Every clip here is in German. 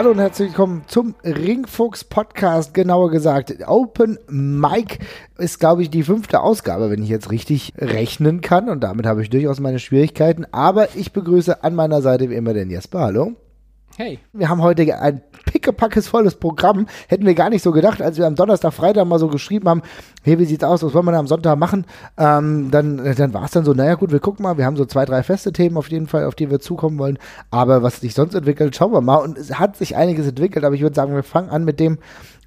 Hallo und herzlich willkommen zum Ringfuchs Podcast, genauer gesagt Open Mic ist, glaube ich, die fünfte Ausgabe, wenn ich jetzt richtig rechnen kann. Und damit habe ich durchaus meine Schwierigkeiten, aber ich begrüße an meiner Seite wie immer den Jesper, hallo. Hey. Wir haben heute ein pickepackes volles Programm. Hätten wir gar nicht so gedacht, als wir am Donnerstag, Freitag mal so geschrieben haben, hey, wie sieht's aus, was wollen wir am Sonntag machen? Ähm, dann dann war es dann so, naja gut, wir gucken mal, wir haben so zwei, drei feste Themen auf jeden Fall, auf die wir zukommen wollen. Aber was sich sonst entwickelt, schauen wir mal. Und es hat sich einiges entwickelt, aber ich würde sagen, wir fangen an mit dem,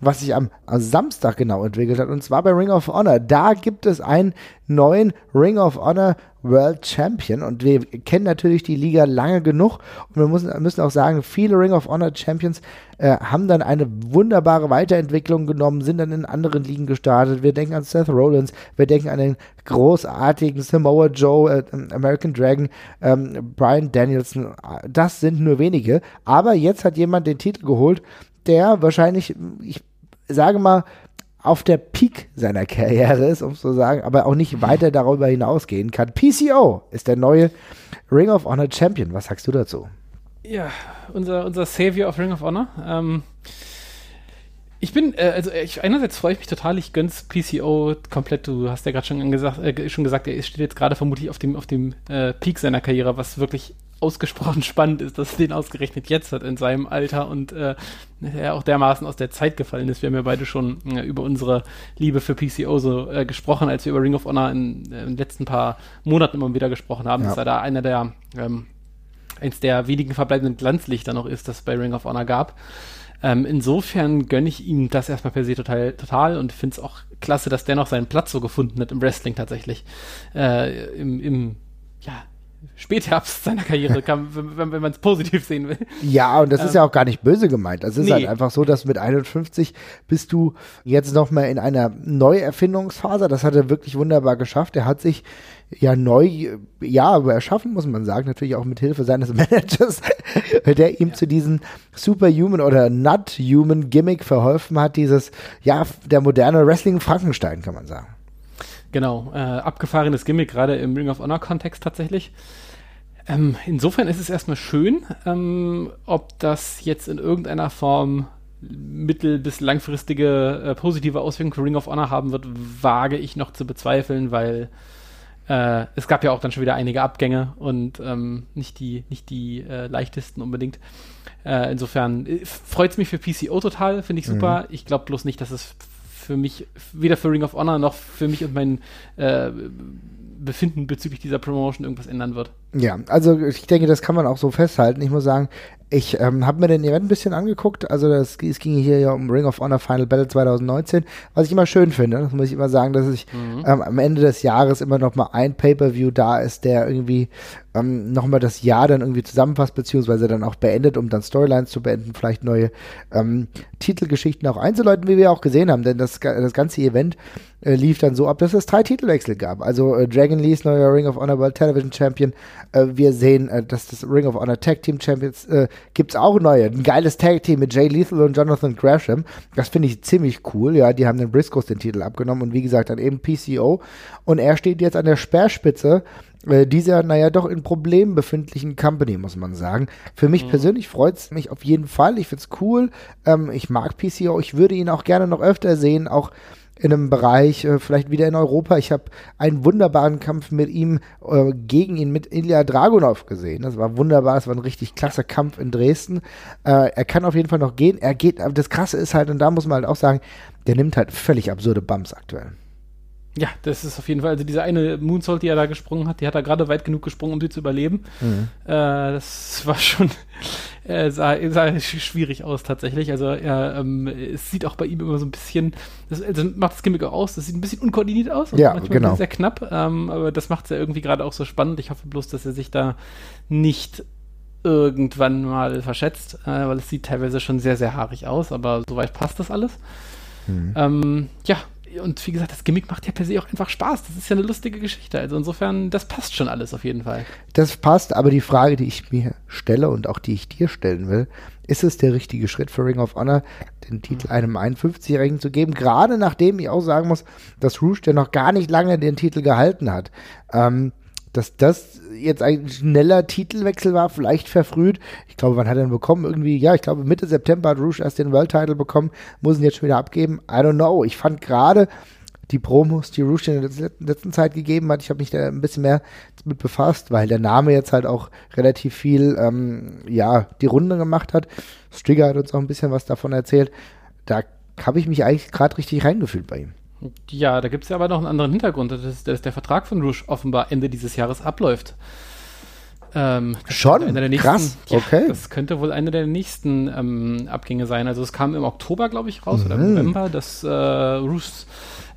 was sich am, am, Samstag genau entwickelt hat. Und zwar bei Ring of Honor. Da gibt es einen neuen Ring of Honor World Champion. Und wir kennen natürlich die Liga lange genug. Und wir müssen, müssen auch sagen, viele Ring of Honor Champions äh, haben dann eine wunderbare Weiterentwicklung genommen, sind dann in anderen Ligen gestartet. Wir denken an Seth Rollins, wir denken an den großartigen Samoa Joe, äh, American Dragon, ähm, Brian Danielson. Das sind nur wenige. Aber jetzt hat jemand den Titel geholt, der wahrscheinlich, ich sage mal, auf der Peak seiner Karriere ist, um so zu sagen, aber auch nicht weiter darüber hinausgehen kann. PCO ist der neue Ring of Honor Champion. Was sagst du dazu? Ja, unser, unser Savior of Ring of Honor. Ähm, ich bin, äh, also ich, einerseits freue ich mich total, ich gönn's PCO komplett. Du hast ja gerade schon, äh, schon gesagt, er steht jetzt gerade vermutlich auf dem, auf dem äh, Peak seiner Karriere, was wirklich ausgesprochen spannend ist, dass er den ausgerechnet jetzt hat in seinem Alter und äh, er auch dermaßen aus der Zeit gefallen ist. Wir haben ja beide schon äh, über unsere Liebe für PCO so äh, gesprochen, als wir über Ring of Honor in, äh, in den letzten paar Monaten immer wieder gesprochen haben. Ja. Dass er da einer der, ähm, eins der wenigen verbleibenden Glanzlichter noch ist, das es bei Ring of Honor gab. Ähm, insofern gönne ich ihm das erstmal per se total, total und finde es auch klasse, dass der noch seinen Platz so gefunden hat im Wrestling tatsächlich. Äh, Im, im Spätherbst seiner Karriere, kann, wenn, wenn man es positiv sehen will. Ja, und das ähm, ist ja auch gar nicht böse gemeint. Das ist nee. halt einfach so, dass mit 51 bist du jetzt nochmal in einer Neuerfindungsphase. Das hat er wirklich wunderbar geschafft. Er hat sich ja neu, ja, erschaffen, muss man sagen, natürlich auch mit Hilfe seines Managers, der ihm ja. zu diesem Superhuman oder Not-Human Gimmick verholfen hat, dieses, ja, der moderne Wrestling Frankenstein, kann man sagen. Genau, äh, abgefahrenes Gimmick, gerade im Ring of Honor-Kontext tatsächlich. Ähm, insofern ist es erstmal schön, ähm, ob das jetzt in irgendeiner Form mittel- bis langfristige äh, positive Auswirkungen für Ring of Honor haben wird, wage ich noch zu bezweifeln, weil äh, es gab ja auch dann schon wieder einige Abgänge und ähm, nicht die, nicht die äh, leichtesten unbedingt. Äh, insofern äh, freut es mich für PCO total, finde ich super. Mhm. Ich glaube bloß nicht, dass es für mich, weder für Ring of Honor noch für mich und mein äh, Befinden bezüglich dieser Promotion irgendwas ändern wird. Ja, also ich denke, das kann man auch so festhalten. Ich muss sagen, ich ähm, habe mir den Event ein bisschen angeguckt. Also das, es ging hier ja um Ring of Honor Final Battle 2019, was ich immer schön finde. Das muss ich immer sagen, dass ich mhm. ähm, am Ende des Jahres immer noch mal ein Pay-per-View da ist, der irgendwie ähm, noch mal das Jahr dann irgendwie zusammenfasst beziehungsweise dann auch beendet, um dann Storylines zu beenden, vielleicht neue ähm, Titelgeschichten auch einzuleiten, wie wir auch gesehen haben. Denn das, das ganze Event äh, lief dann so ab, dass es drei Titelwechsel gab. Also äh, Dragon Lee ist neuer Ring of Honor World Television Champion. Äh, wir sehen, äh, dass das Ring of Honor Tag Team Champions äh, gibt's auch neue. Ein geiles Tag Team mit Jay Lethal und Jonathan Gresham. Das finde ich ziemlich cool. Ja, die haben den Briscoes den Titel abgenommen und wie gesagt dann eben PCO. Und er steht jetzt an der Speerspitze äh, dieser, naja, doch in Problemen befindlichen Company, muss man sagen. Für mich mhm. persönlich freut es mich auf jeden Fall. Ich finde es cool. Ähm, ich mag PCO. Ich würde ihn auch gerne noch öfter sehen, auch in einem Bereich, äh, vielleicht wieder in Europa. Ich habe einen wunderbaren Kampf mit ihm, äh, gegen ihn mit Ilya Dragunov gesehen. Das war wunderbar, es war ein richtig klasse Kampf in Dresden. Äh, er kann auf jeden Fall noch gehen. Er geht, aber das Krasse ist halt, und da muss man halt auch sagen, der nimmt halt völlig absurde Bumps aktuell. Ja, das ist auf jeden Fall, also diese eine Moonsault, die er da gesprungen hat, die hat er gerade weit genug gesprungen, um sie zu überleben. Mhm. Äh, das war schon, äh, sah, sah schwierig aus tatsächlich. Also er, ähm, es sieht auch bei ihm immer so ein bisschen, das, also macht das Gimmick auch aus, das sieht ein bisschen unkoordiniert aus. ja, genau. Sehr knapp, ähm, aber das macht es ja irgendwie gerade auch so spannend. Ich hoffe bloß, dass er sich da nicht irgendwann mal verschätzt, äh, weil es sieht teilweise schon sehr, sehr haarig aus, aber soweit passt das alles. Mhm. Ähm, ja, und wie gesagt, das Gimmick macht ja per se auch einfach Spaß. Das ist ja eine lustige Geschichte. Also insofern, das passt schon alles auf jeden Fall. Das passt, aber die Frage, die ich mir stelle und auch die ich dir stellen will, ist es der richtige Schritt für Ring of Honor, den Titel einem 51-Jährigen zu geben? Gerade nachdem ich auch sagen muss, dass Rouge, der noch gar nicht lange den Titel gehalten hat, ähm, dass das jetzt ein schneller Titelwechsel war, vielleicht verfrüht. Ich glaube, wann hat er ihn bekommen? Irgendwie, ja, ich glaube, Mitte September hat Rouge erst den World Title bekommen, muss ihn jetzt schon wieder abgeben. I don't know. Ich fand gerade die Promos, die Rouge in der letzten Zeit gegeben hat, ich habe mich da ein bisschen mehr mit befasst, weil der Name jetzt halt auch relativ viel, ähm, ja, die Runde gemacht hat. Strigger hat uns auch ein bisschen was davon erzählt. Da habe ich mich eigentlich gerade richtig reingefühlt bei ihm. Ja, da gibt es ja aber noch einen anderen Hintergrund, dass, dass der Vertrag von Rouge offenbar Ende dieses Jahres abläuft. Ähm, Schon? Nächsten, Krass, ja, okay. Das könnte wohl eine der nächsten ähm, Abgänge sein. Also es kam im Oktober, glaube ich, raus, mhm. oder im November, dass äh, Rouges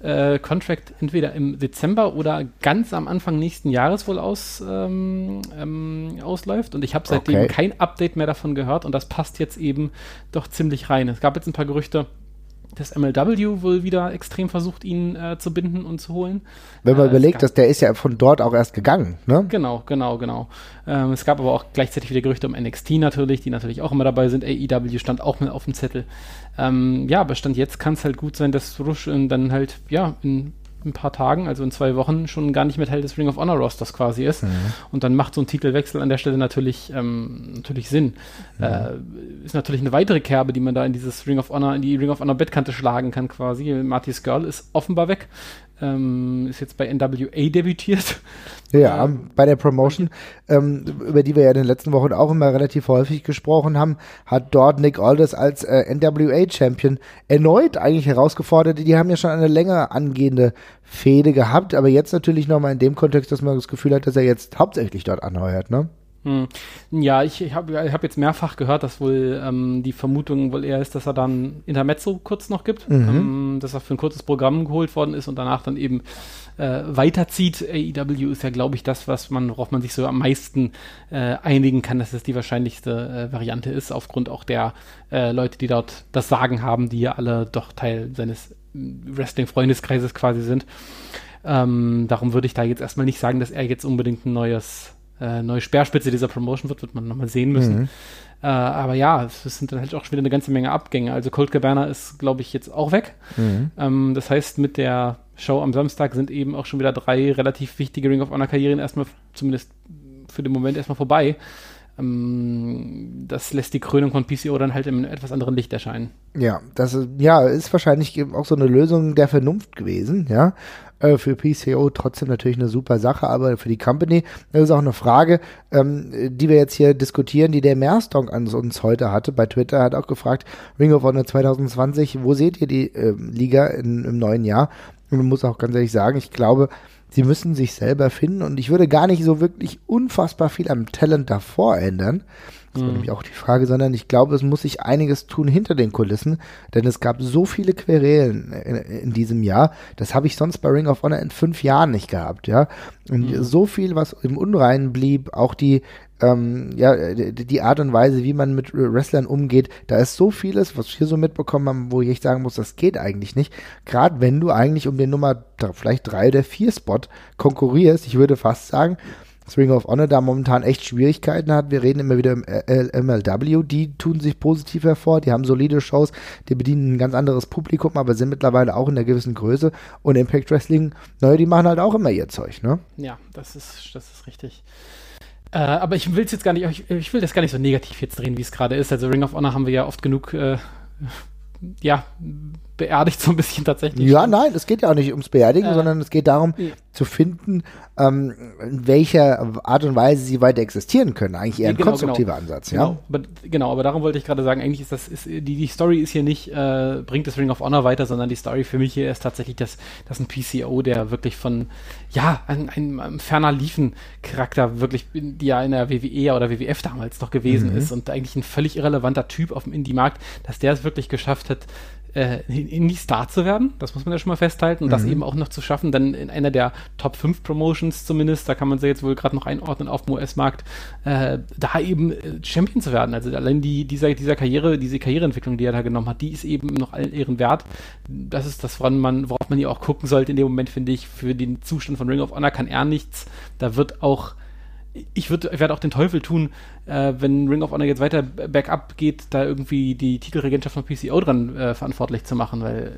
äh, Contract entweder im Dezember oder ganz am Anfang nächsten Jahres wohl aus, ähm, ähm, ausläuft. Und ich habe seitdem okay. kein Update mehr davon gehört und das passt jetzt eben doch ziemlich rein. Es gab jetzt ein paar Gerüchte, das MLW wohl wieder extrem versucht, ihn äh, zu binden und zu holen. Wenn man äh, überlegt, dass der ist ja von dort auch erst gegangen, ne? Genau, genau, genau. Ähm, es gab aber auch gleichzeitig wieder Gerüchte um NXT natürlich, die natürlich auch immer dabei sind. AEW stand auch mal auf dem Zettel. Ähm, ja, aber Stand jetzt kann es halt gut sein, dass Rush dann halt, ja, in ein paar Tagen, also in zwei Wochen, schon gar nicht mehr Teil des Ring of Honor Rosters quasi ist. Mhm. Und dann macht so ein Titelwechsel an der Stelle natürlich, ähm, natürlich Sinn. Mhm. Äh, ist natürlich eine weitere Kerbe, die man da in dieses Ring of Honor, in die Ring of Honor Bettkante schlagen kann quasi. Marty's Girl ist offenbar weg. Ähm, ist jetzt bei NWA debütiert. Ja, ähm, bei der Promotion, ähm, über die wir ja in den letzten Wochen auch immer relativ häufig gesprochen haben, hat dort Nick Aldis als äh, NWA-Champion erneut eigentlich herausgefordert. Die haben ja schon eine länger angehende Fehde gehabt, aber jetzt natürlich nochmal in dem Kontext, dass man das Gefühl hat, dass er jetzt hauptsächlich dort anheuert, ne? Hm. Ja, ich, ich habe hab jetzt mehrfach gehört, dass wohl ähm, die Vermutung wohl eher ist, dass er dann Intermezzo kurz noch gibt, mhm. ähm, dass er für ein kurzes Programm geholt worden ist und danach dann eben äh, weiterzieht. AEW ist ja, glaube ich, das, was man, worauf man sich so am meisten äh, einigen kann, dass es die wahrscheinlichste äh, Variante ist, aufgrund auch der äh, Leute, die dort das Sagen haben, die ja alle doch Teil seines Wrestling-Freundeskreises quasi sind. Ähm, darum würde ich da jetzt erstmal nicht sagen, dass er jetzt unbedingt ein neues äh, neue Speerspitze dieser Promotion wird, wird man nochmal sehen müssen. Mhm. Äh, aber ja, es sind dann halt auch schon wieder eine ganze Menge Abgänge. Also Cold Cabana ist, glaube ich, jetzt auch weg. Mhm. Ähm, das heißt, mit der Show am Samstag sind eben auch schon wieder drei relativ wichtige Ring of Honor Karrieren erstmal, zumindest für den Moment erstmal vorbei. Ähm, das lässt die Krönung von PCO dann halt im etwas anderen Licht erscheinen. Ja, das ist, ja, ist wahrscheinlich auch so eine Lösung der Vernunft gewesen, ja. Äh, für PCO trotzdem natürlich eine super Sache, aber für die Company das ist auch eine Frage, ähm, die wir jetzt hier diskutieren, die der Merstonk an uns heute hatte. Bei Twitter hat auch gefragt, Ring of Honor 2020, wo seht ihr die äh, Liga in, im neuen Jahr? Und man muss auch ganz ehrlich sagen, ich glaube, sie müssen sich selber finden und ich würde gar nicht so wirklich unfassbar viel am Talent davor ändern. Das war mhm. nämlich auch die Frage, sondern ich glaube, es muss sich einiges tun hinter den Kulissen, denn es gab so viele Querelen in, in diesem Jahr. Das habe ich sonst bei Ring of Honor in fünf Jahren nicht gehabt, ja. Und mhm. so viel, was im Unreinen blieb, auch die ähm, ja, die Art und Weise, wie man mit Wrestlern umgeht, da ist so vieles, was wir so mitbekommen haben, wo ich sagen muss, das geht eigentlich nicht. Gerade wenn du eigentlich um den Nummer vielleicht drei oder vier Spot konkurrierst, ich würde fast sagen, dass Ring of Honor da momentan echt Schwierigkeiten hat. Wir reden immer wieder im MLW, die tun sich positiv hervor, die haben solide Shows, die bedienen ein ganz anderes Publikum, aber sind mittlerweile auch in einer gewissen Größe. Und Impact Wrestling, naja, die machen halt auch immer ihr Zeug, ne? Ja, das ist, das ist richtig. Äh, aber ich will jetzt gar nicht, ich, ich, will das gar nicht so negativ jetzt drehen, wie es gerade ist. Also Ring of Honor haben wir ja oft genug, äh, ja, beerdigt so ein bisschen tatsächlich. Ja, nein, es geht ja auch nicht ums Beerdigen, äh, sondern es geht darum ja. zu finden, ähm, in welcher Art und Weise sie weiter existieren können. Eigentlich eher ein genau, konstruktiver genau. Ansatz, genau, ja. Aber, genau, aber darum wollte ich gerade sagen, eigentlich ist das, ist, die, die Story ist hier nicht, äh, bringt das Ring of Honor weiter, sondern die Story für mich hier ist tatsächlich, dass, dass ein PCO, der wirklich von, ja, ein, ein, ein ferner Liefen-Charakter wirklich, die ja in der WWE oder WWF damals noch gewesen mhm. ist und eigentlich ein völlig irrelevanter Typ auf dem Indie-Markt, dass der es wirklich geschafft hat, äh, Indie-Star zu werden. Das muss man ja schon mal festhalten. Und mhm. das eben auch noch zu schaffen, dann in einer der Top 5 Promotions zumindest, da kann man sie jetzt wohl gerade noch einordnen auf dem US-Markt, äh, da eben äh, Champion zu werden. Also allein die, dieser, dieser Karriere, diese Karriereentwicklung, die er da genommen hat, die ist eben noch allen Ehren wert. Das ist das, woran man, worauf man ja auch gucken sollte in dem Moment, finde ich. Für den Zustand von Ring of Honor kann er nichts. Da wird auch ich, würd, ich werde auch den Teufel tun, äh, wenn Ring of Honor jetzt weiter bergab geht, da irgendwie die Titelregentschaft von PCO dran äh, verantwortlich zu machen, weil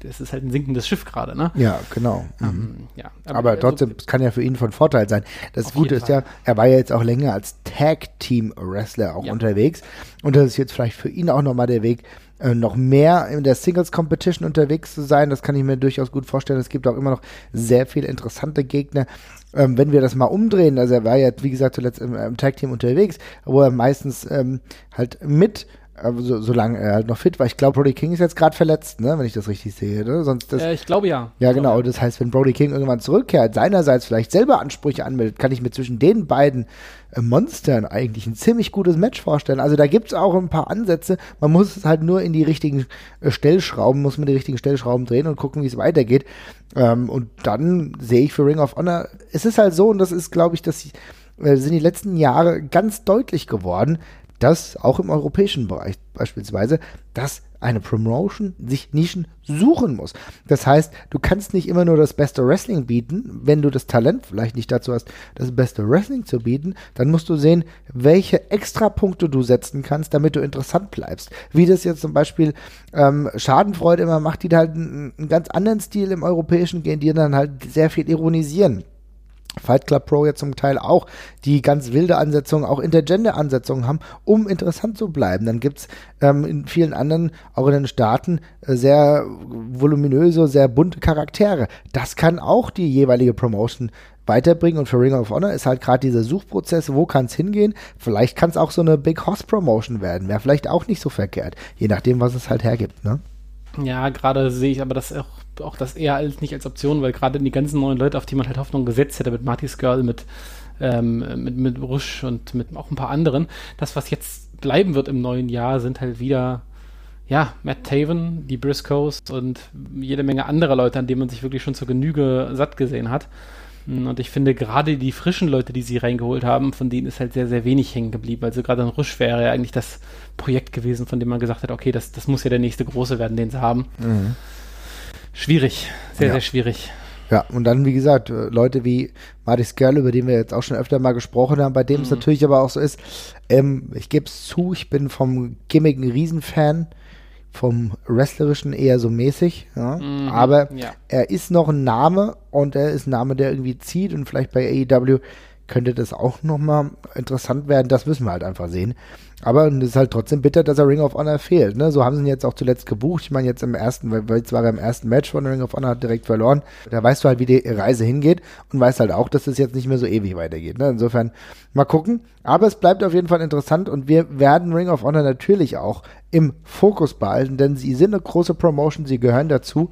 das ist halt ein sinkendes Schiff gerade, ne? Ja, genau. Ähm, mhm. ja, aber, aber also trotzdem, es kann ja für ihn von Vorteil sein. Das Gute ist ja, er war ja jetzt auch länger als Tag-Team-Wrestler auch ja. unterwegs und das ist jetzt vielleicht für ihn auch nochmal der Weg, äh, noch mehr in der Singles Competition unterwegs zu sein. Das kann ich mir durchaus gut vorstellen. Es gibt auch immer noch sehr viele interessante Gegner. Ähm, wenn wir das mal umdrehen, also er war ja, wie gesagt, zuletzt im, im Tag Team unterwegs, wo er meistens ähm, halt mit so, solange er halt noch fit war. Ich glaube, Brody King ist jetzt gerade verletzt, ne, wenn ich das richtig sehe. Ne? Sonst das, äh, ich glaube ja. Ja, genau. Das heißt, wenn Brody King irgendwann zurückkehrt, seinerseits vielleicht selber Ansprüche anmeldet, kann ich mir zwischen den beiden äh, Monstern eigentlich ein ziemlich gutes Match vorstellen. Also da gibt es auch ein paar Ansätze. Man muss es halt nur in die richtigen äh, Stellschrauben, muss man die richtigen Stellschrauben drehen und gucken, wie es weitergeht. Ähm, und dann sehe ich für Ring of Honor, es ist halt so, und das ist, glaube ich, das äh, sind die letzten Jahre ganz deutlich geworden, dass auch im europäischen Bereich beispielsweise, dass eine Promotion sich Nischen suchen muss. Das heißt, du kannst nicht immer nur das beste Wrestling bieten, wenn du das Talent vielleicht nicht dazu hast, das beste Wrestling zu bieten, dann musst du sehen, welche Extrapunkte du setzen kannst, damit du interessant bleibst. Wie das jetzt zum Beispiel ähm, Schadenfreude immer macht, die halt einen, einen ganz anderen Stil im Europäischen gehen, die dann halt sehr viel ironisieren. Fight Club Pro ja zum Teil auch, die ganz wilde Ansetzungen, auch Intergender-Ansetzungen haben, um interessant zu bleiben. Dann gibt's ähm, in vielen anderen, auch in den Staaten, äh, sehr voluminöse, sehr bunte Charaktere. Das kann auch die jeweilige Promotion weiterbringen und für Ring of Honor ist halt gerade dieser Suchprozess, wo kann es hingehen? Vielleicht kann es auch so eine Big Hoss Promotion werden, wäre vielleicht auch nicht so verkehrt, je nachdem, was es halt hergibt, ne? Ja, gerade sehe ich aber das auch auch das eher als nicht als Option, weil gerade die ganzen neuen Leute, auf die man halt Hoffnung gesetzt hätte, mit Marty's Girl, mit, ähm, mit, mit Rush und mit auch ein paar anderen, das, was jetzt bleiben wird im neuen Jahr, sind halt wieder ja, Matt Taven, die Briscoes und jede Menge anderer Leute, an denen man sich wirklich schon zur Genüge satt gesehen hat. Und ich finde gerade die frischen Leute, die sie reingeholt haben, von denen ist halt sehr, sehr wenig hängen geblieben. Also gerade ein Rush wäre ja eigentlich das Projekt gewesen, von dem man gesagt hat, okay, das, das muss ja der nächste große werden, den sie haben. Mhm. Schwierig, sehr, ja. sehr schwierig. Ja, und dann, wie gesagt, äh, Leute wie Martis Girl, über den wir jetzt auch schon öfter mal gesprochen haben, bei dem mhm. es natürlich aber auch so ist, ähm, ich gebe es zu, ich bin vom Gimmick ein Riesenfan, vom Wrestlerischen eher so mäßig, ja. Mhm, aber ja. er ist noch ein Name und er ist ein Name, der irgendwie zieht und vielleicht bei AEW könnte das auch nochmal interessant werden, das müssen wir halt einfach sehen. Aber es ist halt trotzdem bitter, dass er Ring of Honor fehlt. Ne? So haben sie ihn jetzt auch zuletzt gebucht. Ich meine, jetzt im ersten, weil jetzt war er im ersten Match von Ring of Honor, hat direkt verloren. Da weißt du halt, wie die Reise hingeht und weißt halt auch, dass es jetzt nicht mehr so ewig weitergeht. Ne? Insofern mal gucken. Aber es bleibt auf jeden Fall interessant und wir werden Ring of Honor natürlich auch im Fokus behalten, denn sie sind eine große Promotion, sie gehören dazu.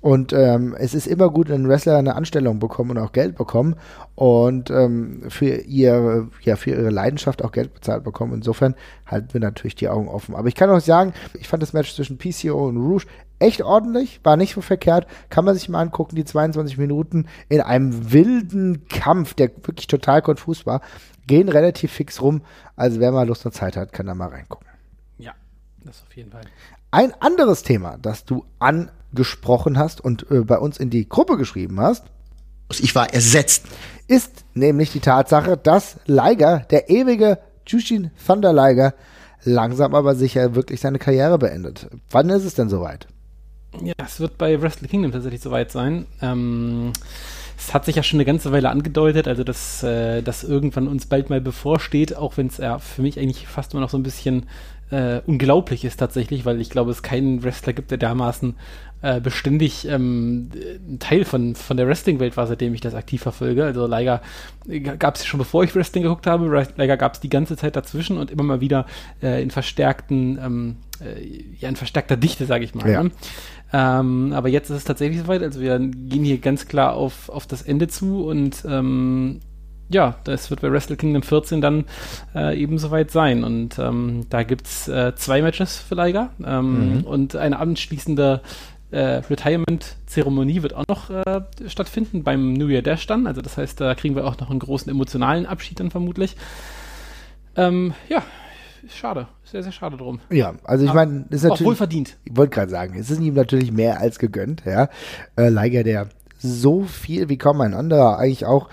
Und ähm, es ist immer gut, wenn Wrestler eine Anstellung bekommen und auch Geld bekommen und ähm, für, ihr, ja, für ihre Leidenschaft auch Geld bezahlt bekommen. Insofern halten wir natürlich die Augen offen. Aber ich kann auch sagen, ich fand das Match zwischen PCO und Rouge echt ordentlich, war nicht so verkehrt. Kann man sich mal angucken, die 22 Minuten in einem wilden Kampf, der wirklich total konfus war, gehen relativ fix rum. Also wer mal Lust und Zeit hat, kann da mal reingucken. Ja, das auf jeden Fall. Ein anderes Thema, das du an gesprochen hast und äh, bei uns in die Gruppe geschrieben hast. Ich war ersetzt. Ist nämlich die Tatsache, dass Liger, der ewige Jushin Thunder Liger, langsam aber sicher wirklich seine Karriere beendet. Wann ist es denn soweit? Ja, es wird bei Wrestle Kingdom tatsächlich soweit sein. Ähm, es hat sich ja schon eine ganze Weile angedeutet, also dass äh, das irgendwann uns bald mal bevorsteht, auch wenn es ja für mich eigentlich fast immer noch so ein bisschen äh, unglaublich ist tatsächlich, weil ich glaube, es keinen Wrestler gibt, der dermaßen äh, beständig ähm, ein Teil von, von der Wrestling-Welt war, seitdem ich das aktiv verfolge. Also Liger gab es schon bevor ich Wrestling geguckt habe, Liger gab es die ganze Zeit dazwischen und immer mal wieder äh, in verstärkten, ähm, äh, ja, in verstärkter Dichte, sage ich mal. Ja. Ne? Ähm, aber jetzt ist es tatsächlich soweit, also wir gehen hier ganz klar auf, auf das Ende zu und ähm, ja, das wird bei Wrestle Kingdom 14 dann äh, eben soweit sein. Und ähm, da gibt es äh, zwei Matches für Liger ähm, mhm. und eine anschließende äh, Retirement-Zeremonie wird auch noch äh, stattfinden beim New Year Dash dann. Also das heißt, da kriegen wir auch noch einen großen emotionalen Abschied dann vermutlich. Ähm, ja, schade. Sehr, sehr schade drum. Ja, also ich meine, ist natürlich. Auch wohl verdient. Ich wollte gerade sagen, es ist ihm natürlich mehr als gegönnt, ja. Äh, Liger, der so viel wie kaum ein anderer eigentlich auch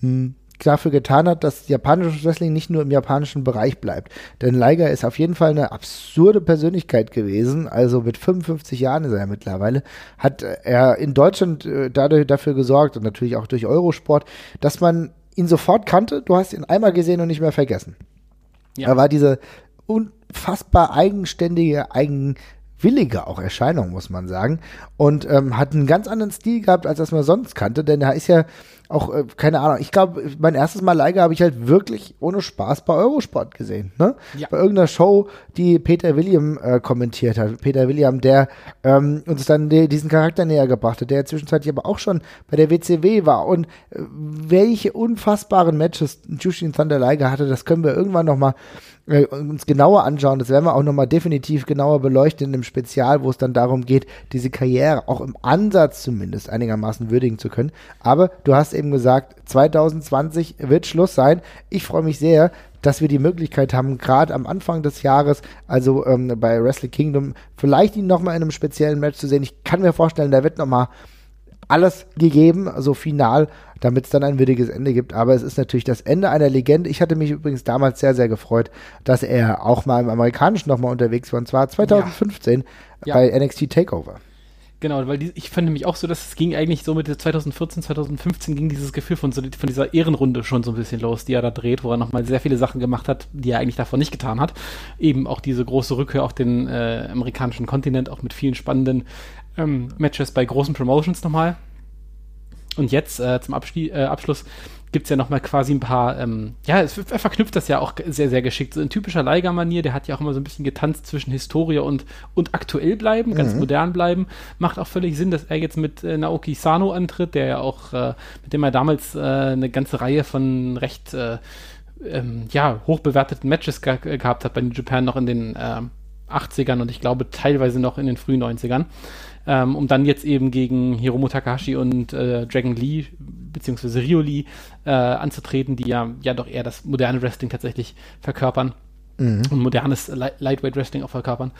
mh, hm, dafür getan hat, dass japanisches Wrestling nicht nur im japanischen Bereich bleibt. Denn Liger ist auf jeden Fall eine absurde Persönlichkeit gewesen. Also mit 55 Jahren ist er ja mittlerweile, hat er in Deutschland äh, dadurch dafür gesorgt und natürlich auch durch Eurosport, dass man ihn sofort kannte. Du hast ihn einmal gesehen und nicht mehr vergessen. Ja. Er war diese unfassbar eigenständige, eigen willige auch Erscheinung, muss man sagen. Und ähm, hat einen ganz anderen Stil gehabt, als das man sonst kannte, denn er ist ja auch, äh, keine Ahnung, ich glaube, mein erstes Mal Leica habe ich halt wirklich ohne Spaß bei Eurosport gesehen, ne? Ja. Bei irgendeiner Show, die Peter William äh, kommentiert hat. Peter William, der ähm, uns dann die, diesen Charakter näher gebracht hat, der zwischenzeitlich aber auch schon bei der WCW war. Und äh, welche unfassbaren Matches Jushin Thunder Liger hatte, das können wir irgendwann noch mal äh, uns genauer anschauen. Das werden wir auch nochmal definitiv genauer beleuchten in einem Spezial, wo es dann darum geht, diese Karriere auch im Ansatz zumindest einigermaßen würdigen zu können. Aber du hast eben gesagt, 2020 wird Schluss sein. Ich freue mich sehr, dass wir die Möglichkeit haben, gerade am Anfang des Jahres, also ähm, bei Wrestle Kingdom, vielleicht ihn nochmal in einem speziellen Match zu sehen. Ich kann mir vorstellen, da wird nochmal alles gegeben, so final, damit es dann ein würdiges Ende gibt. Aber es ist natürlich das Ende einer Legende. Ich hatte mich übrigens damals sehr, sehr gefreut, dass er auch mal im Amerikanischen nochmal unterwegs war. Und zwar 2015 ja. bei ja. NXT Takeover. Genau, weil die, ich fand nämlich auch so, dass es ging eigentlich so mit 2014, 2015 ging dieses Gefühl von, so, von dieser Ehrenrunde schon so ein bisschen los, die er da dreht, wo er nochmal sehr viele Sachen gemacht hat, die er eigentlich davor nicht getan hat. Eben auch diese große Rückkehr auf den äh, amerikanischen Kontinent, auch mit vielen spannenden ähm, Matches bei großen Promotions nochmal. Und jetzt äh, zum Abschli äh, Abschluss gibt es ja nochmal quasi ein paar, ähm, ja, es, er verknüpft das ja auch sehr, sehr geschickt. So in typischer Leiger-Manier, der hat ja auch immer so ein bisschen getanzt zwischen Historie und, und aktuell bleiben, ganz mhm. modern bleiben. Macht auch völlig Sinn, dass er jetzt mit äh, Naoki Sano antritt, der ja auch, äh, mit dem er damals äh, eine ganze Reihe von recht, äh, ähm, ja, hochbewerteten Matches ge gehabt hat bei New Japan noch in den 80ern äh, und ich glaube teilweise noch in den frühen 90ern ähm, um dann jetzt eben gegen Hiromu Takahashi und äh, Dragon Lee beziehungsweise Ryo Lee äh, anzutreten, die ja, ja doch eher das moderne Wrestling tatsächlich verkörpern mhm. und modernes Lightweight Wrestling auch verkörpern.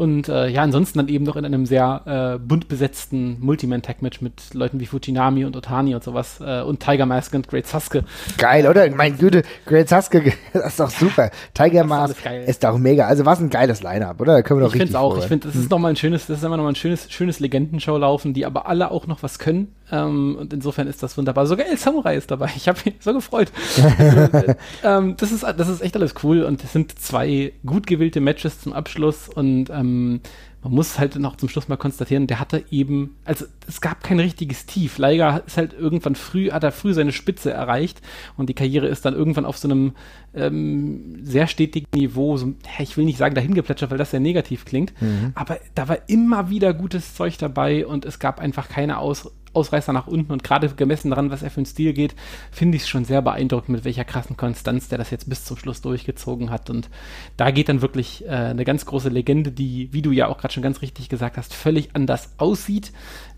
Und äh, ja, ansonsten dann eben noch in einem sehr äh, bunt besetzten Multiman-Tag-Match mit Leuten wie Fujinami und Otani und sowas äh, und Tiger Mask und Great Sasuke. Geil, oder? Mein Güte, Great Sasuke, das ist doch super. Tiger Mask ist doch mega. Also was ein geiles Line-Up, oder? Da können wir doch ich richtig Ich finde auch. Ich finde, das ist hm. nochmal ein schönes, das ist immer nochmal ein schönes, schönes Legendenshow laufen, die aber alle auch noch was können. Ähm, und insofern ist das wunderbar. Sogar El Samurai ist dabei. Ich habe mich so gefreut. also, ähm, das, ist, das ist echt alles cool und es sind zwei gut gewählte Matches zum Abschluss und ähm, man muss halt noch zum Schluss mal konstatieren, der hatte eben, also es gab kein richtiges Tief. Leiger ist halt irgendwann früh, hat er früh seine Spitze erreicht und die Karriere ist dann irgendwann auf so einem ähm, sehr stetigen Niveau, so, ich will nicht sagen dahin geplätschert, weil das sehr negativ klingt, mhm. aber da war immer wieder gutes Zeug dabei und es gab einfach keine Aus Ausreißer nach unten und gerade gemessen daran, was er für einen Stil geht, finde ich es schon sehr beeindruckend, mit welcher krassen Konstanz der das jetzt bis zum Schluss durchgezogen hat. Und da geht dann wirklich äh, eine ganz große Legende, die, wie du ja auch gerade schon ganz richtig gesagt hast, völlig anders aussieht,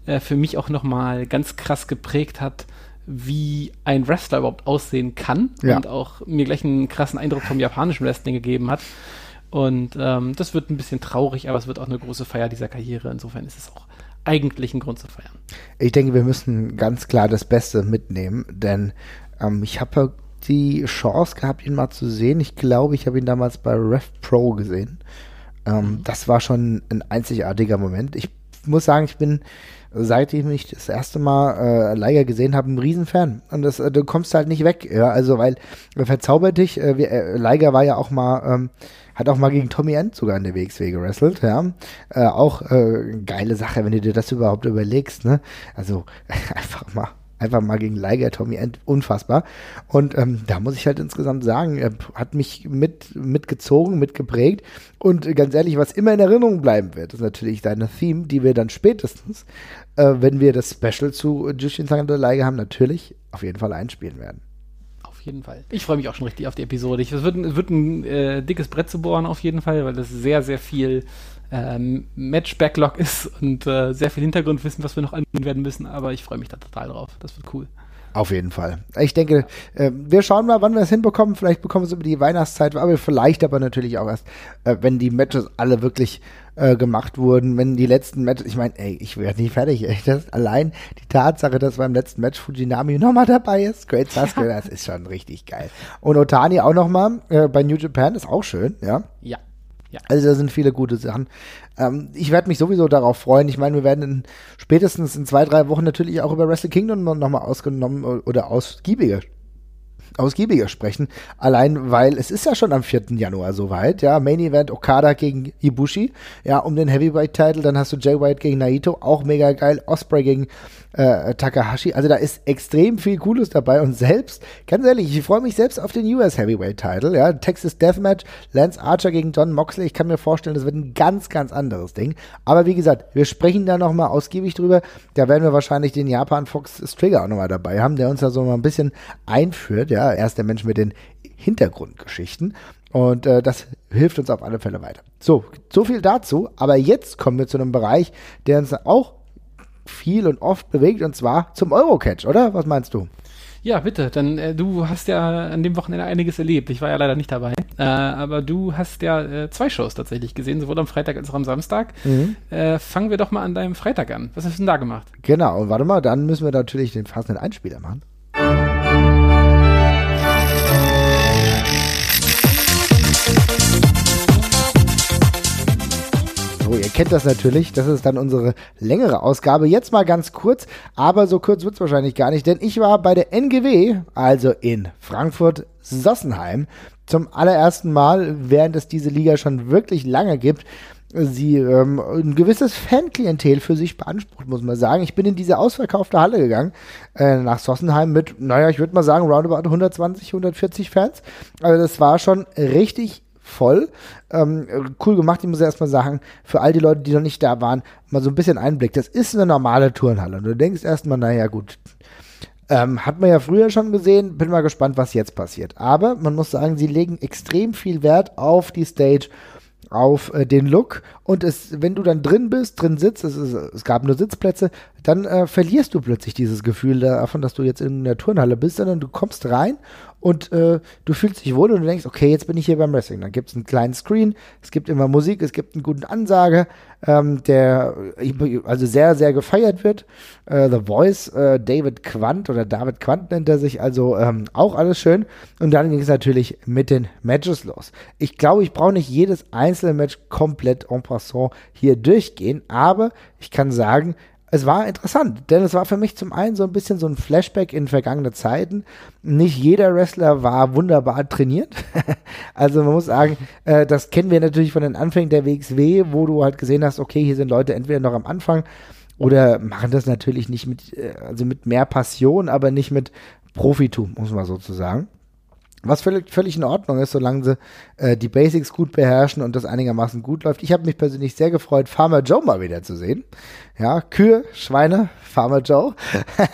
äh, für mich auch nochmal ganz krass geprägt hat, wie ein Wrestler überhaupt aussehen kann ja. und auch mir gleich einen krassen Eindruck vom japanischen Wrestling gegeben hat. Und ähm, das wird ein bisschen traurig, aber es wird auch eine große Feier dieser Karriere. Insofern ist es auch eigentlichen Grund zu feiern. Ich denke, wir müssen ganz klar das Beste mitnehmen, denn ähm, ich habe die Chance gehabt, ihn mal zu sehen. Ich glaube, ich habe ihn damals bei Rev Pro gesehen. Ähm, mhm. Das war schon ein einzigartiger Moment. Ich muss sagen, ich bin, seit ich mich das erste Mal äh, Leiger gesehen habe, ein Riesenfan. Und das, äh, du kommst halt nicht weg, ja, also weil äh, verzaubert dich. Äh, wir, äh, Leiger war ja auch mal ähm, hat auch mal gegen Tommy End sogar in der WXW gewrestelt, ja. Äh, auch äh, geile Sache, wenn du dir das überhaupt überlegst, ne? Also einfach mal einfach mal gegen Liger, Tommy unfassbar. Und ähm, da muss ich halt insgesamt sagen, er hat mich mit, mitgezogen, mitgeprägt. Und ganz ehrlich, was immer in Erinnerung bleiben wird, ist natürlich deine Theme, die wir dann spätestens, äh, wenn wir das Special zu Jushin Thunder Liger haben, natürlich auf jeden Fall einspielen werden. jeden Fall. Ich freue mich auch schon richtig auf die Episode. Es wird, ein, wird ein äh, dickes Brett zu bohren auf jeden Fall, weil das sehr, sehr viel ähm, Match-Backlog ist und äh, sehr viel Hintergrundwissen, was wir noch angehen werden müssen. Aber ich freue mich da total drauf. Das wird cool. Auf jeden Fall. Ich denke, äh, wir schauen mal, wann wir es hinbekommen. Vielleicht bekommen wir es über die Weihnachtszeit, aber vielleicht aber natürlich auch erst, äh, wenn die Matches alle wirklich äh, gemacht wurden, wenn die letzten Matches, ich meine, ey, ich werde nicht fertig, ey. Das allein die Tatsache, dass beim letzten Match Fujinami nochmal dabei ist, Great Sasuke, das ist schon richtig geil. Und Otani auch nochmal äh, bei New Japan ist auch schön, ja. Ja. Ja. Also da sind viele gute Sachen. Ähm, ich werde mich sowieso darauf freuen. Ich meine, wir werden in, spätestens in zwei, drei Wochen natürlich auch über Wrestle Kingdom nochmal ausgenommen oder ausgiebiger ausgiebiger sprechen. Allein, weil es ist ja schon am 4. Januar soweit, ja. Main Event Okada gegen Ibushi, ja, um den Heavyweight-Title. Dann hast du Jay White gegen Naito, auch mega geil. Osprey gegen äh, Takahashi. Also da ist extrem viel Cooles dabei und selbst, ganz ehrlich, ich freue mich selbst auf den US Heavyweight Title, ja, Texas Deathmatch, Lance Archer gegen John Moxley. Ich kann mir vorstellen, das wird ein ganz, ganz anderes Ding. Aber wie gesagt, wir sprechen da nochmal ausgiebig drüber. Da werden wir wahrscheinlich den Japan Fox Trigger auch nochmal dabei haben, der uns da so mal ein bisschen einführt, ja. Er ist der Mensch mit den Hintergrundgeschichten. Und äh, das hilft uns auf alle Fälle weiter. So, so viel dazu. Aber jetzt kommen wir zu einem Bereich, der uns auch viel und oft bewegt, und zwar zum Eurocatch, oder? Was meinst du? Ja, bitte. Dann äh, du hast ja an dem Wochenende einiges erlebt. Ich war ja leider nicht dabei. Äh, aber du hast ja äh, zwei Shows tatsächlich gesehen, sowohl am Freitag als auch am Samstag. Mhm. Äh, fangen wir doch mal an deinem Freitag an. Was hast du denn da gemacht? Genau, und warte mal, dann müssen wir natürlich den passenden Einspieler machen. So, ihr kennt das natürlich. Das ist dann unsere längere Ausgabe. Jetzt mal ganz kurz, aber so kurz wird es wahrscheinlich gar nicht, denn ich war bei der NGW, also in Frankfurt Sossenheim, zum allerersten Mal, während es diese Liga schon wirklich lange gibt, sie ähm, ein gewisses Fanklientel für sich beansprucht, muss man sagen. Ich bin in diese ausverkaufte Halle gegangen, äh, nach Sossenheim mit, naja, ich würde mal sagen, roundabout 120, 140 Fans. Also das war schon richtig voll. Ähm, cool gemacht, ich muss erstmal sagen, für all die Leute, die noch nicht da waren, mal so ein bisschen Einblick. Das ist eine normale Turnhalle. Und du denkst erstmal, naja, gut. Ähm, hat man ja früher schon gesehen, bin mal gespannt, was jetzt passiert. Aber man muss sagen, sie legen extrem viel Wert auf die Stage auf äh, den Look und es, wenn du dann drin bist, drin sitzt, es, ist, es gab nur Sitzplätze, dann äh, verlierst du plötzlich dieses Gefühl davon, dass du jetzt in der Turnhalle bist, sondern du kommst rein und äh, du fühlst dich wohl und du denkst, okay, jetzt bin ich hier beim Wrestling. Dann gibt es einen kleinen Screen, es gibt immer Musik, es gibt einen guten Ansage, ähm, der also sehr, sehr gefeiert wird. Äh, The Voice, äh, David Quant oder David Quant nennt er sich, also ähm, auch alles schön. Und dann ging es natürlich mit den Matches los. Ich glaube, ich brauche nicht jedes einzelne Match komplett en passant hier durchgehen, aber ich kann sagen, es war interessant, denn es war für mich zum einen so ein bisschen so ein Flashback in vergangene Zeiten. Nicht jeder Wrestler war wunderbar trainiert. also man muss sagen, äh, das kennen wir natürlich von den Anfängen der WXW, wo du halt gesehen hast, okay, hier sind Leute entweder noch am Anfang oder machen das natürlich nicht mit, äh, also mit mehr Passion, aber nicht mit Profitum, muss man sozusagen. Was völlig, völlig in Ordnung ist, solange sie äh, die Basics gut beherrschen und das einigermaßen gut läuft. Ich habe mich persönlich sehr gefreut, Farmer Joe mal wieder zu sehen. Ja, Kühe, Schweine, Farmer Joe.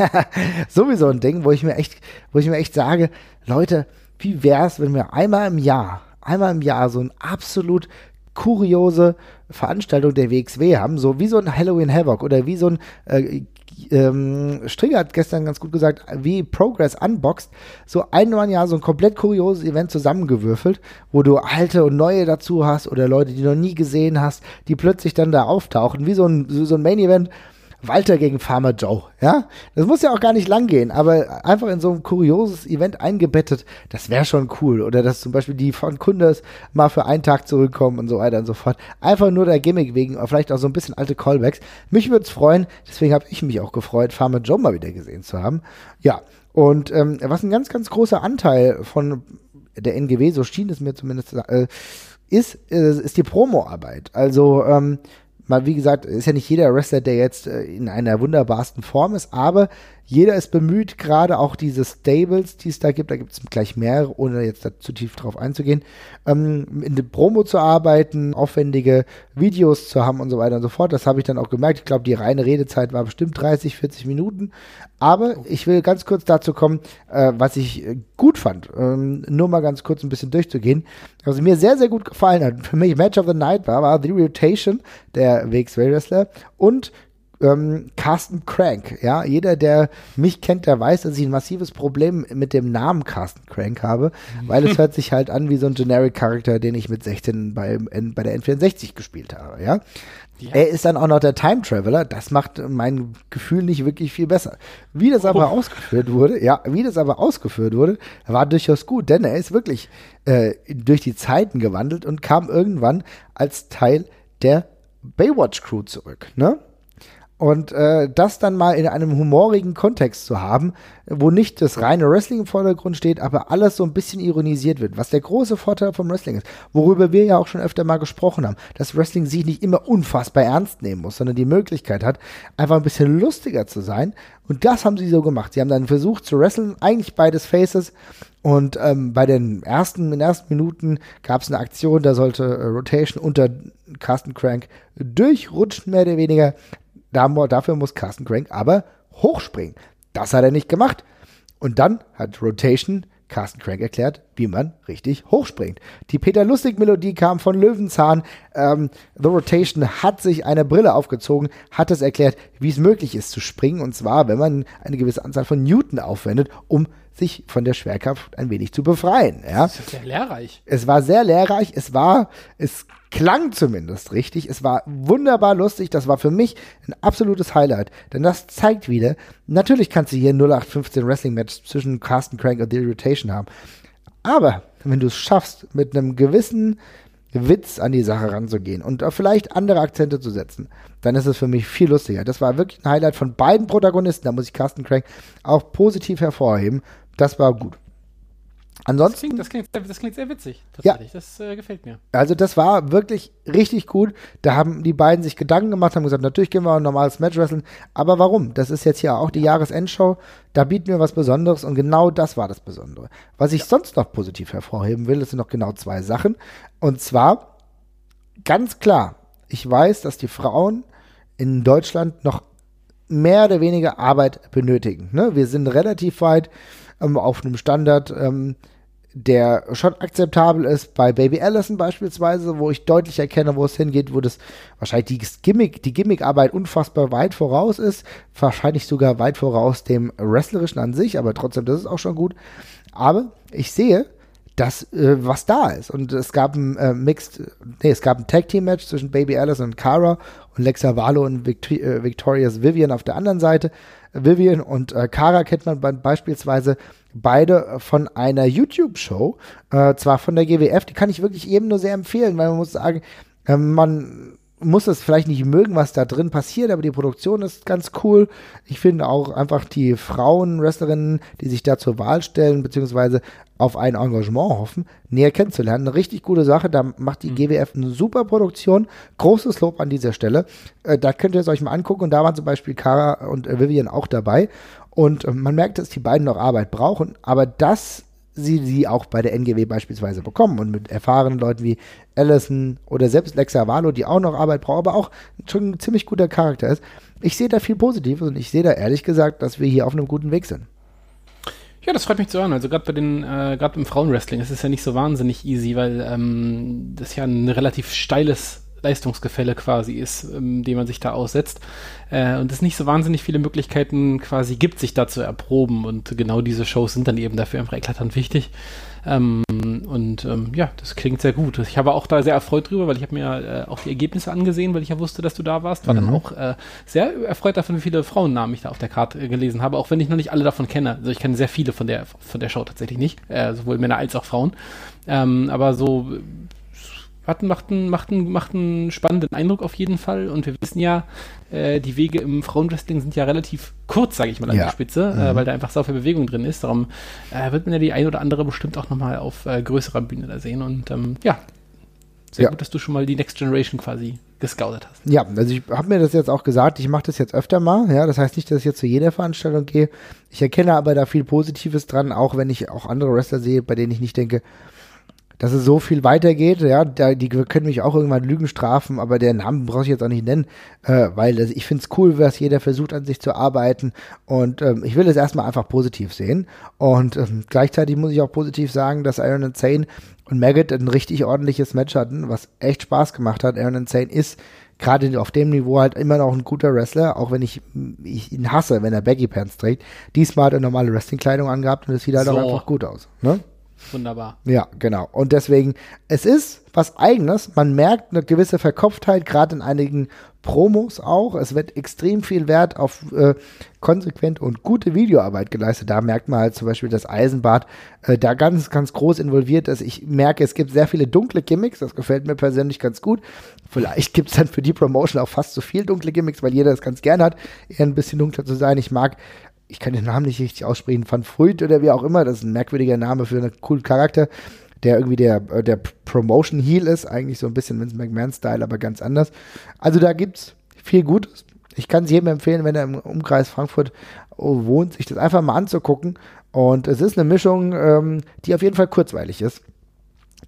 Sowieso ein Ding, wo ich mir echt, wo ich mir echt sage, Leute, wie wär's, wenn wir einmal im Jahr, einmal im Jahr so ein absolut kuriose Veranstaltung der WXW haben, so wie so ein Halloween Havoc oder wie so ein äh, ähm, Stringer hat gestern ganz gut gesagt, wie Progress unboxed, so einmal im Jahr so ein komplett kurioses Event zusammengewürfelt, wo du alte und neue dazu hast oder Leute, die du noch nie gesehen hast, die plötzlich dann da auftauchen, wie so ein, so ein Main Event Walter gegen Farmer Joe, ja? Das muss ja auch gar nicht lang gehen, aber einfach in so ein kurioses Event eingebettet, das wäre schon cool. Oder dass zum Beispiel die von Kundes mal für einen Tag zurückkommen und so weiter und so fort. Einfach nur der Gimmick wegen, vielleicht auch so ein bisschen alte Callbacks. Mich würde es freuen, deswegen habe ich mich auch gefreut, Farmer Joe mal wieder gesehen zu haben. Ja, und ähm, was ein ganz, ganz großer Anteil von der NGW, so schien es mir zumindest, äh, ist, äh, ist die Promo-Arbeit. Also, ähm, Mal, wie gesagt, ist ja nicht jeder Wrestler, der jetzt äh, in einer wunderbarsten Form ist, aber jeder ist bemüht, gerade auch diese Stables, die es da gibt, da gibt es gleich mehrere, ohne jetzt da zu tief drauf einzugehen, ähm, in der Promo zu arbeiten, aufwendige Videos zu haben und so weiter und so fort. Das habe ich dann auch gemerkt. Ich glaube, die reine Redezeit war bestimmt 30, 40 Minuten. Aber ich will ganz kurz dazu kommen, äh, was ich gut fand. Ähm, nur mal ganz kurz ein bisschen durchzugehen. Was mir sehr, sehr gut gefallen hat, für mich Match of the Night war, war The Rotation, der WXW Wrestler, und ähm, Carsten Crank. Ja, jeder, der mich kennt, der weiß, dass ich ein massives Problem mit dem Namen Carsten Crank habe, weil es hört sich halt an wie so ein Generic Character, den ich mit 16 bei, bei der N64 gespielt habe. Ja, ja. Er ist dann auch noch der Time Traveler. Das macht mein Gefühl nicht wirklich viel besser. Wie das aber oh. ausgeführt wurde, ja, wie das aber ausgeführt wurde, war durchaus gut, denn er ist wirklich äh, durch die Zeiten gewandelt und kam irgendwann als Teil der Baywatch Crew zurück. Ne? Und äh, das dann mal in einem humorigen Kontext zu haben, wo nicht das reine Wrestling im Vordergrund steht, aber alles so ein bisschen ironisiert wird, was der große Vorteil vom Wrestling ist, worüber wir ja auch schon öfter mal gesprochen haben, dass Wrestling sich nicht immer unfassbar ernst nehmen muss, sondern die Möglichkeit hat, einfach ein bisschen lustiger zu sein. Und das haben sie so gemacht. Sie haben dann versucht zu wresteln, eigentlich beides Faces. Und ähm, bei den ersten, in den ersten Minuten gab es eine Aktion, da sollte äh, Rotation unter Carsten Crank durchrutschen, mehr oder weniger dafür muss Carsten Crank aber hochspringen. Das hat er nicht gemacht. Und dann hat Rotation Carsten Crank erklärt, wie man richtig hochspringt. Die Peter Lustig-Melodie kam von Löwenzahn. Ähm, The Rotation hat sich eine Brille aufgezogen, hat es erklärt, wie es möglich ist zu springen. Und zwar, wenn man eine gewisse Anzahl von Newton aufwendet, um sich von der Schwerkraft ein wenig zu befreien. Ja. Das ist sehr lehrreich. Es war sehr lehrreich. Es war, es klang zumindest richtig. Es war wunderbar lustig. Das war für mich ein absolutes Highlight. Denn das zeigt wieder, natürlich kannst du hier ein 0815 Wrestling Match zwischen Carsten Crank und The Rotation haben. Aber wenn du es schaffst, mit einem gewissen Witz an die Sache ranzugehen und vielleicht andere Akzente zu setzen, dann ist es für mich viel lustiger. Das war wirklich ein Highlight von beiden Protagonisten. Da muss ich Carsten Crank auch positiv hervorheben. Das war gut. Ansonsten. Das klingt, das klingt, das klingt sehr witzig, tatsächlich. Ja. Das äh, gefällt mir. Also, das war wirklich richtig gut. Da haben die beiden sich Gedanken gemacht, haben gesagt, natürlich gehen wir ein normales Match wresteln. Aber warum? Das ist jetzt hier auch die Jahresendshow. Da bieten wir was Besonderes und genau das war das Besondere. Was ich ja. sonst noch positiv hervorheben will, das sind noch genau zwei Sachen. Und zwar, ganz klar, ich weiß, dass die Frauen in Deutschland noch mehr oder weniger Arbeit benötigen. Ne? Wir sind relativ weit ähm, auf einem Standard, ähm, der schon akzeptabel ist bei Baby Allison beispielsweise, wo ich deutlich erkenne, wo es hingeht, wo das wahrscheinlich die Gimmick, die Gimmickarbeit unfassbar weit voraus ist, wahrscheinlich sogar weit voraus dem Wrestlerischen an sich, aber trotzdem, das ist auch schon gut. Aber ich sehe, dass äh, was da ist. Und es gab ein äh, Mixed, nee, es gab ein Tag Team Match zwischen Baby Allison und Cara und Lexa Valo und Victor äh, Victoria's Vivian auf der anderen Seite. Vivian und äh, Cara kennt man beispielsweise beide von einer YouTube-Show, äh, zwar von der GWF, die kann ich wirklich eben nur sehr empfehlen, weil man muss sagen, äh, man muss es vielleicht nicht mögen, was da drin passiert, aber die Produktion ist ganz cool. Ich finde auch einfach die Frauen-Wrestlerinnen, die sich da zur Wahl stellen, beziehungsweise auf ein Engagement hoffen, näher kennenzulernen. Eine richtig gute Sache. Da macht die mhm. GWF eine super Produktion. Großes Lob an dieser Stelle. Äh, da könnt ihr es euch mal angucken. Und da waren zum Beispiel Cara und äh, Vivian auch dabei. Und äh, man merkt, dass die beiden noch Arbeit brauchen. Aber dass sie sie auch bei der NGW beispielsweise bekommen und mit erfahrenen Leuten wie Allison oder selbst Lexa Valo, die auch noch Arbeit brauchen, aber auch schon ein ziemlich guter Charakter ist. Ich sehe da viel Positives und ich sehe da ehrlich gesagt, dass wir hier auf einem guten Weg sind. Ja, das freut mich zu hören. Also gerade bei den, äh, gerade im Frauenwrestling ist es ja nicht so wahnsinnig easy, weil ähm, das ja ein relativ steiles Leistungsgefälle quasi ist, ähm, dem man sich da aussetzt. Äh, und es nicht so wahnsinnig viele Möglichkeiten quasi gibt, sich da zu erproben. Und genau diese Shows sind dann eben dafür einfach eklatant wichtig. Ähm, und ähm, ja, das klingt sehr gut. Ich habe auch da sehr erfreut drüber, weil ich habe mir äh, auch die Ergebnisse angesehen, weil ich ja wusste, dass du da warst. War mhm. dann auch äh, sehr erfreut davon, wie viele Frauennamen ich da auf der Karte äh, gelesen habe, auch wenn ich noch nicht alle davon kenne. Also ich kenne sehr viele von der von der Show tatsächlich nicht, äh, sowohl Männer als auch Frauen. Ähm, aber so hat, macht, einen, macht, einen, macht einen spannenden Eindruck auf jeden Fall. Und wir wissen ja, äh, die Wege im Frauenwrestling sind ja relativ kurz, sage ich mal, an ja. der Spitze, äh, mhm. äh, weil da einfach so viel Bewegung drin ist. Darum äh, wird man ja die ein oder andere bestimmt auch nochmal auf äh, größerer Bühne da sehen. Und ähm, ja, sehr ja. gut, dass du schon mal die Next Generation quasi gescoutet hast. Ja, also ich habe mir das jetzt auch gesagt, ich mache das jetzt öfter mal. Ja, das heißt nicht, dass ich jetzt zu jeder Veranstaltung gehe. Ich erkenne aber da viel Positives dran, auch wenn ich auch andere Wrestler sehe, bei denen ich nicht denke, dass es so viel weitergeht. Ja, da, die können mich auch irgendwann Lügen strafen, aber der Namen brauche ich jetzt auch nicht nennen, äh, weil ich finde es cool, dass jeder versucht, an sich zu arbeiten und ähm, ich will es erstmal einfach positiv sehen. Und ähm, gleichzeitig muss ich auch positiv sagen, dass Iron Insane und Maggot ein richtig ordentliches Match hatten, was echt Spaß gemacht hat. Iron Insane ist gerade auf dem Niveau halt immer noch ein guter Wrestler, auch wenn ich, ich ihn hasse, wenn er Baggy Pants trägt. Diesmal hat er normale Wrestling-Kleidung angehabt und es sieht halt So. auch einfach gut aus. Ne? Wunderbar. Ja, genau. Und deswegen, es ist was Eigenes. Man merkt eine gewisse Verkopftheit, gerade in einigen Promos auch. Es wird extrem viel Wert auf äh, konsequent und gute Videoarbeit geleistet. Da merkt man halt zum Beispiel, dass Eisenbart äh, da ganz, ganz groß involviert ist. Ich merke, es gibt sehr viele dunkle Gimmicks. Das gefällt mir persönlich ganz gut. Vielleicht gibt es dann für die Promotion auch fast zu viel dunkle Gimmicks, weil jeder das ganz gern hat, eher ein bisschen dunkler zu sein. Ich mag ich kann den Namen nicht richtig aussprechen, Van Fruit oder wie auch immer, das ist ein merkwürdiger Name für einen coolen Charakter, der irgendwie der, äh, der Promotion Heel ist, eigentlich so ein bisschen Vince McMahon-Style, aber ganz anders. Also da gibt's viel Gutes. Ich kann es jedem empfehlen, wenn er im Umkreis Frankfurt wohnt, sich das einfach mal anzugucken. Und es ist eine Mischung, ähm, die auf jeden Fall kurzweilig ist.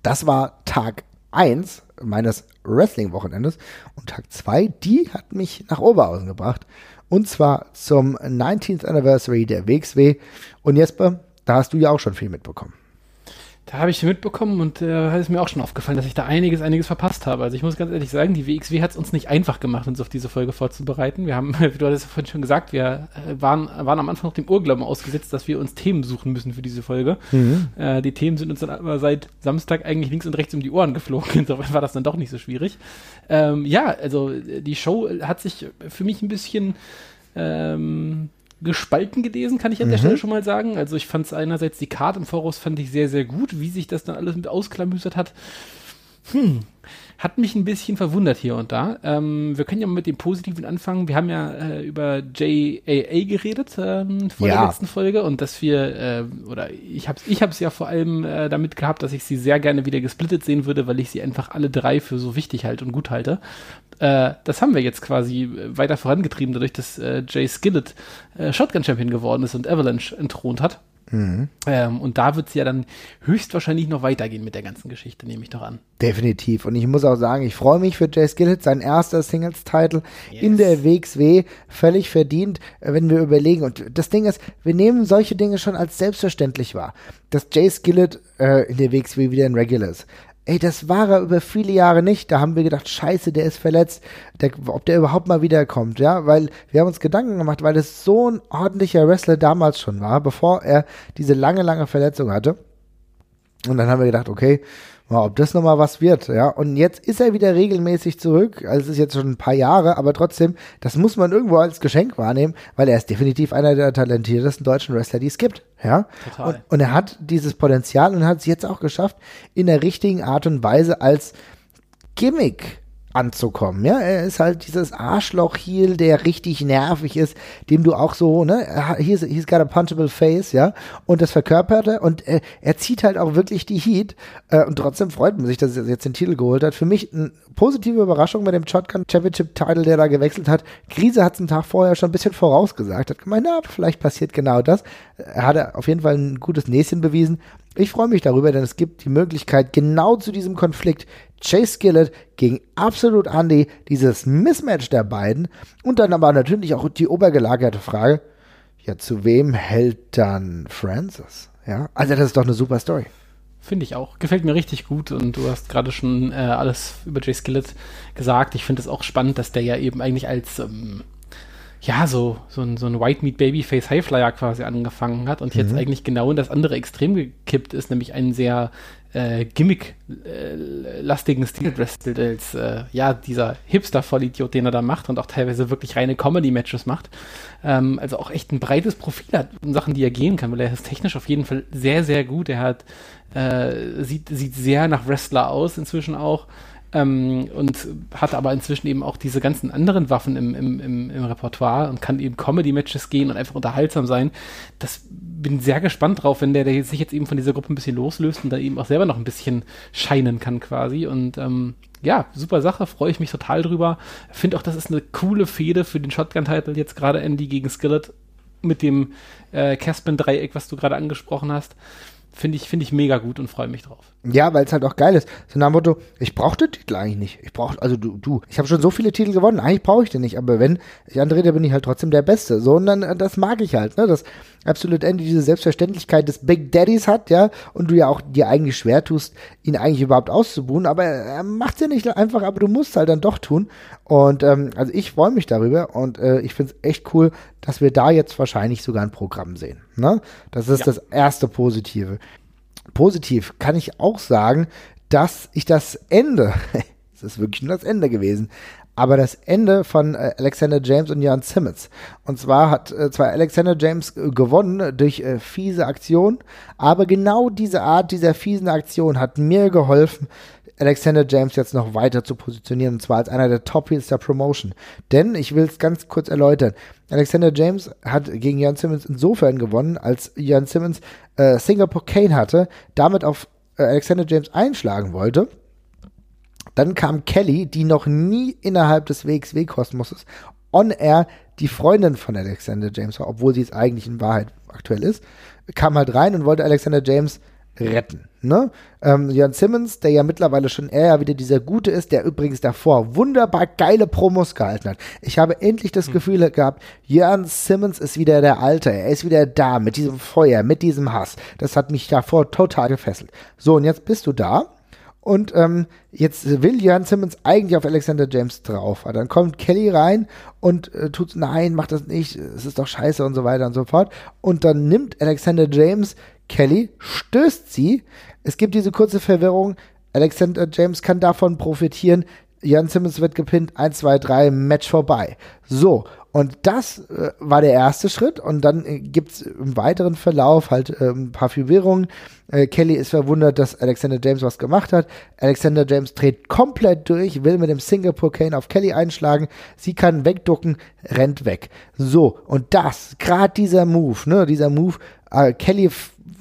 Das war Tag 1 meines Wrestling-Wochenendes. Und Tag 2, die hat mich nach Oberhausen gebracht. Und zwar zum 19th Anniversary der WXW. Und Jesper, da hast du ja auch schon viel mitbekommen. Da habe ich mitbekommen und äh, es mir auch schon aufgefallen, dass ich da einiges, einiges verpasst habe. Also ich muss ganz ehrlich sagen, die WXW hat es uns nicht einfach gemacht, uns auf diese Folge vorzubereiten. Wir haben, wie du hattest vorhin schon gesagt, wir äh, waren, waren am Anfang noch dem Urglauben ausgesetzt, dass wir uns Themen suchen müssen für diese Folge. Äh, die Themen sind uns dann aber seit Samstag eigentlich links und rechts um die Ohren geflogen. Insofern war das dann doch nicht so schwierig. Ähm, ja, also äh, die Show hat sich für mich ein bisschen ähm, gespalten gelesen, kann ich an der Stelle schon mal sagen. Also ich fand es einerseits die Karte im Voraus fand ich sehr, sehr gut, wie sich das dann alles mit ausklamüsert hat. Hm, hat mich ein bisschen verwundert hier und da. Ähm, wir können ja mal mit dem Positiven anfangen. Wir haben ja äh, über JAA geredet ähm, vor der Ja. letzten Folge und dass wir, äh, oder ich habe ich hab's ja vor allem äh, damit gehabt, dass ich sie sehr gerne wieder gesplittet sehen würde, weil ich sie einfach alle drei für so wichtig halte und gut halte. Äh, das haben wir jetzt quasi äh, weiter vorangetrieben, dadurch, dass äh, Jay Skillett äh, Shotgun Champion geworden ist und Avalanche entthront hat. Ähm, und da wird es ja dann höchstwahrscheinlich noch weitergehen mit der ganzen Geschichte, nehme ich doch an. Definitiv. Und ich muss auch sagen, ich freue mich für Jay Skillett, sein erster Singles-Title in der WXW, völlig verdient, äh, wenn wir überlegen. Und das Ding ist, wir nehmen solche Dinge schon als selbstverständlich wahr, dass Jay Skillett äh, in der WXW wieder ein Regular ist. Ey, das war er über viele Jahre nicht. Da haben wir gedacht, scheiße, der ist verletzt. Der, ob der überhaupt mal wiederkommt, ja? Weil wir haben uns Gedanken gemacht, weil es so ein ordentlicher Wrestler damals schon war, bevor er diese lange, lange Verletzung hatte. Und dann haben wir gedacht, okay, mal, ob das nochmal was wird, ja. Und jetzt ist er wieder regelmäßig zurück. Also es ist jetzt schon ein paar Jahre, aber trotzdem, das muss man irgendwo als Geschenk wahrnehmen, weil er ist definitiv einer der talentiertesten deutschen Wrestler, die es gibt, ja. Total. Und, und er hat dieses Potenzial und hat es jetzt auch geschafft, in der richtigen Art und Weise als Gimmick anzukommen. Ja, er ist halt dieses Arschloch-Heel, der richtig nervig ist, dem du auch so, ne, hat- he's, he's got a punchable face, ja, und das verkörpert er und äh, er zieht halt auch wirklich die Heat äh, und trotzdem freut man sich, dass er jetzt den Titel geholt hat. Für mich eine positive Überraschung bei dem Shotgun Championship Title, der da gewechselt hat. Krise hat es einen Tag vorher schon ein bisschen vorausgesagt, hat gemeint, na, vielleicht passiert genau das. Er hatte auf jeden Fall ein gutes Näschen bewiesen. Ich freue mich darüber, denn es gibt die Möglichkeit, genau zu diesem Konflikt Chase Skillett gegen Absolut Andy, dieses Mismatch der beiden und dann aber natürlich auch die obergelagerte Frage, ja, zu wem hält dann Francis? Ja, also das ist doch eine super Story. Finde ich auch. Gefällt mir richtig gut und du hast gerade schon äh, alles über Jay Skillett gesagt. Ich finde es auch spannend, dass der ja eben eigentlich als ähm, ja, so, so ein, so ein White Meat Babyface Highflyer quasi angefangen hat und jetzt eigentlich genau in das andere Extrem gekippt ist, nämlich einen sehr äh, Gimmick-lastigen Stil wrestelt als äh, ja, dieser Hipster-Vollidiot, den er da macht und auch teilweise wirklich reine Comedy-Matches macht. Ähm, also auch echt ein breites Profil hat in Sachen, die er gehen kann, weil er ist technisch auf jeden Fall sehr, sehr gut. Er hat, äh, sieht, sieht sehr nach Wrestler aus inzwischen auch. Ähm, und hat aber inzwischen eben auch diese ganzen anderen Waffen im, im, im, im Repertoire und kann eben Comedy-Matches gehen und einfach unterhaltsam sein. Das bin sehr gespannt drauf, wenn der, der sich jetzt eben von dieser Gruppe ein bisschen loslöst und da eben auch selber noch ein bisschen scheinen kann quasi. Und ähm, ja, super Sache, freue ich mich total drüber. Finde auch, das ist eine coole Fehde für den Shotgun-Title, jetzt gerade Andy gegen Skillet mit dem äh, Caspin-Dreieck, was du gerade angesprochen hast. Finde ich, finde ich mega gut und freue mich drauf. Ja, weil es halt auch geil ist. So nach dem Motto, ich brauche den Titel eigentlich nicht. Ich brauche, also du, du, ich habe schon so viele Titel gewonnen, eigentlich brauche ich den nicht. Aber wenn ich antrete, bin ich halt trotzdem der Beste. So, und dann, äh, das mag ich halt, ne? Das Absolute Ende diese Selbstverständlichkeit des Big Daddies hat, ja, und du ja auch dir eigentlich schwer tust, ihn eigentlich überhaupt auszubuhen, aber er macht's ja nicht einfach, aber du musst halt dann doch tun. Und ähm, also ich freue mich darüber und äh, ich finde es echt cool, dass wir da jetzt wahrscheinlich sogar ein Programm sehen. Ne? Das ist ja. das erste Positive positiv kann ich auch sagen, dass ich das Ende, es ist wirklich nur das Ende gewesen, aber das Ende von äh, Alexander James und Jan Simmons. Und zwar hat äh, zwar Alexander James äh, gewonnen durch fiese Aktion, aber genau diese Art dieser fiesen Aktion hat mir geholfen, Alexander James jetzt noch weiter zu positionieren, und zwar als einer der Top der Promotion. Denn, ich will es ganz kurz erläutern, Alexander James hat gegen Jan Simmons insofern gewonnen, als Jan Simmons äh, Singapore Kane hatte, damit auf äh, Alexander James einschlagen wollte. Dann kam Kelly, die noch nie innerhalb des WXW-Kosmoses on air die Freundin von Alexander James war, obwohl sie es eigentlich in Wahrheit aktuell ist, kam halt rein und wollte Alexander James retten. Ne? Ähm, Jan Simmons, der ja mittlerweile schon eher wieder dieser Gute ist, der übrigens davor wunderbar geile Promos gehalten hat. Ich habe endlich das hm. Gefühl gehabt, Jan Simmons ist wieder der Alte. Er ist wieder da mit diesem Feuer, mit diesem Hass. Das hat mich davor total gefesselt. So, und jetzt bist du da. Und ähm, jetzt will Jan Simmons eigentlich auf Alexander James drauf. dann kommt Kelly rein und äh, tut, nein, mach das nicht, es ist doch scheiße und so weiter und so fort. Und dann nimmt Alexander James Kelly, stößt sie. Es gibt diese kurze Verwirrung. Alexander James kann davon profitieren. Jan Simmons wird gepinnt. 1, 2, 3, Match vorbei. So. Und das äh, war der erste Schritt. Und dann äh, gibt's im weiteren Verlauf halt äh, ein paar Verwirrungen. Äh, Kelly ist verwundert, dass Alexander James was gemacht hat. Alexander James dreht komplett durch, will mit dem Singapore Cane auf Kelly einschlagen. Sie kann wegducken, rennt weg. So. Und das, gerade dieser Move, ne, dieser Move, äh, Kelly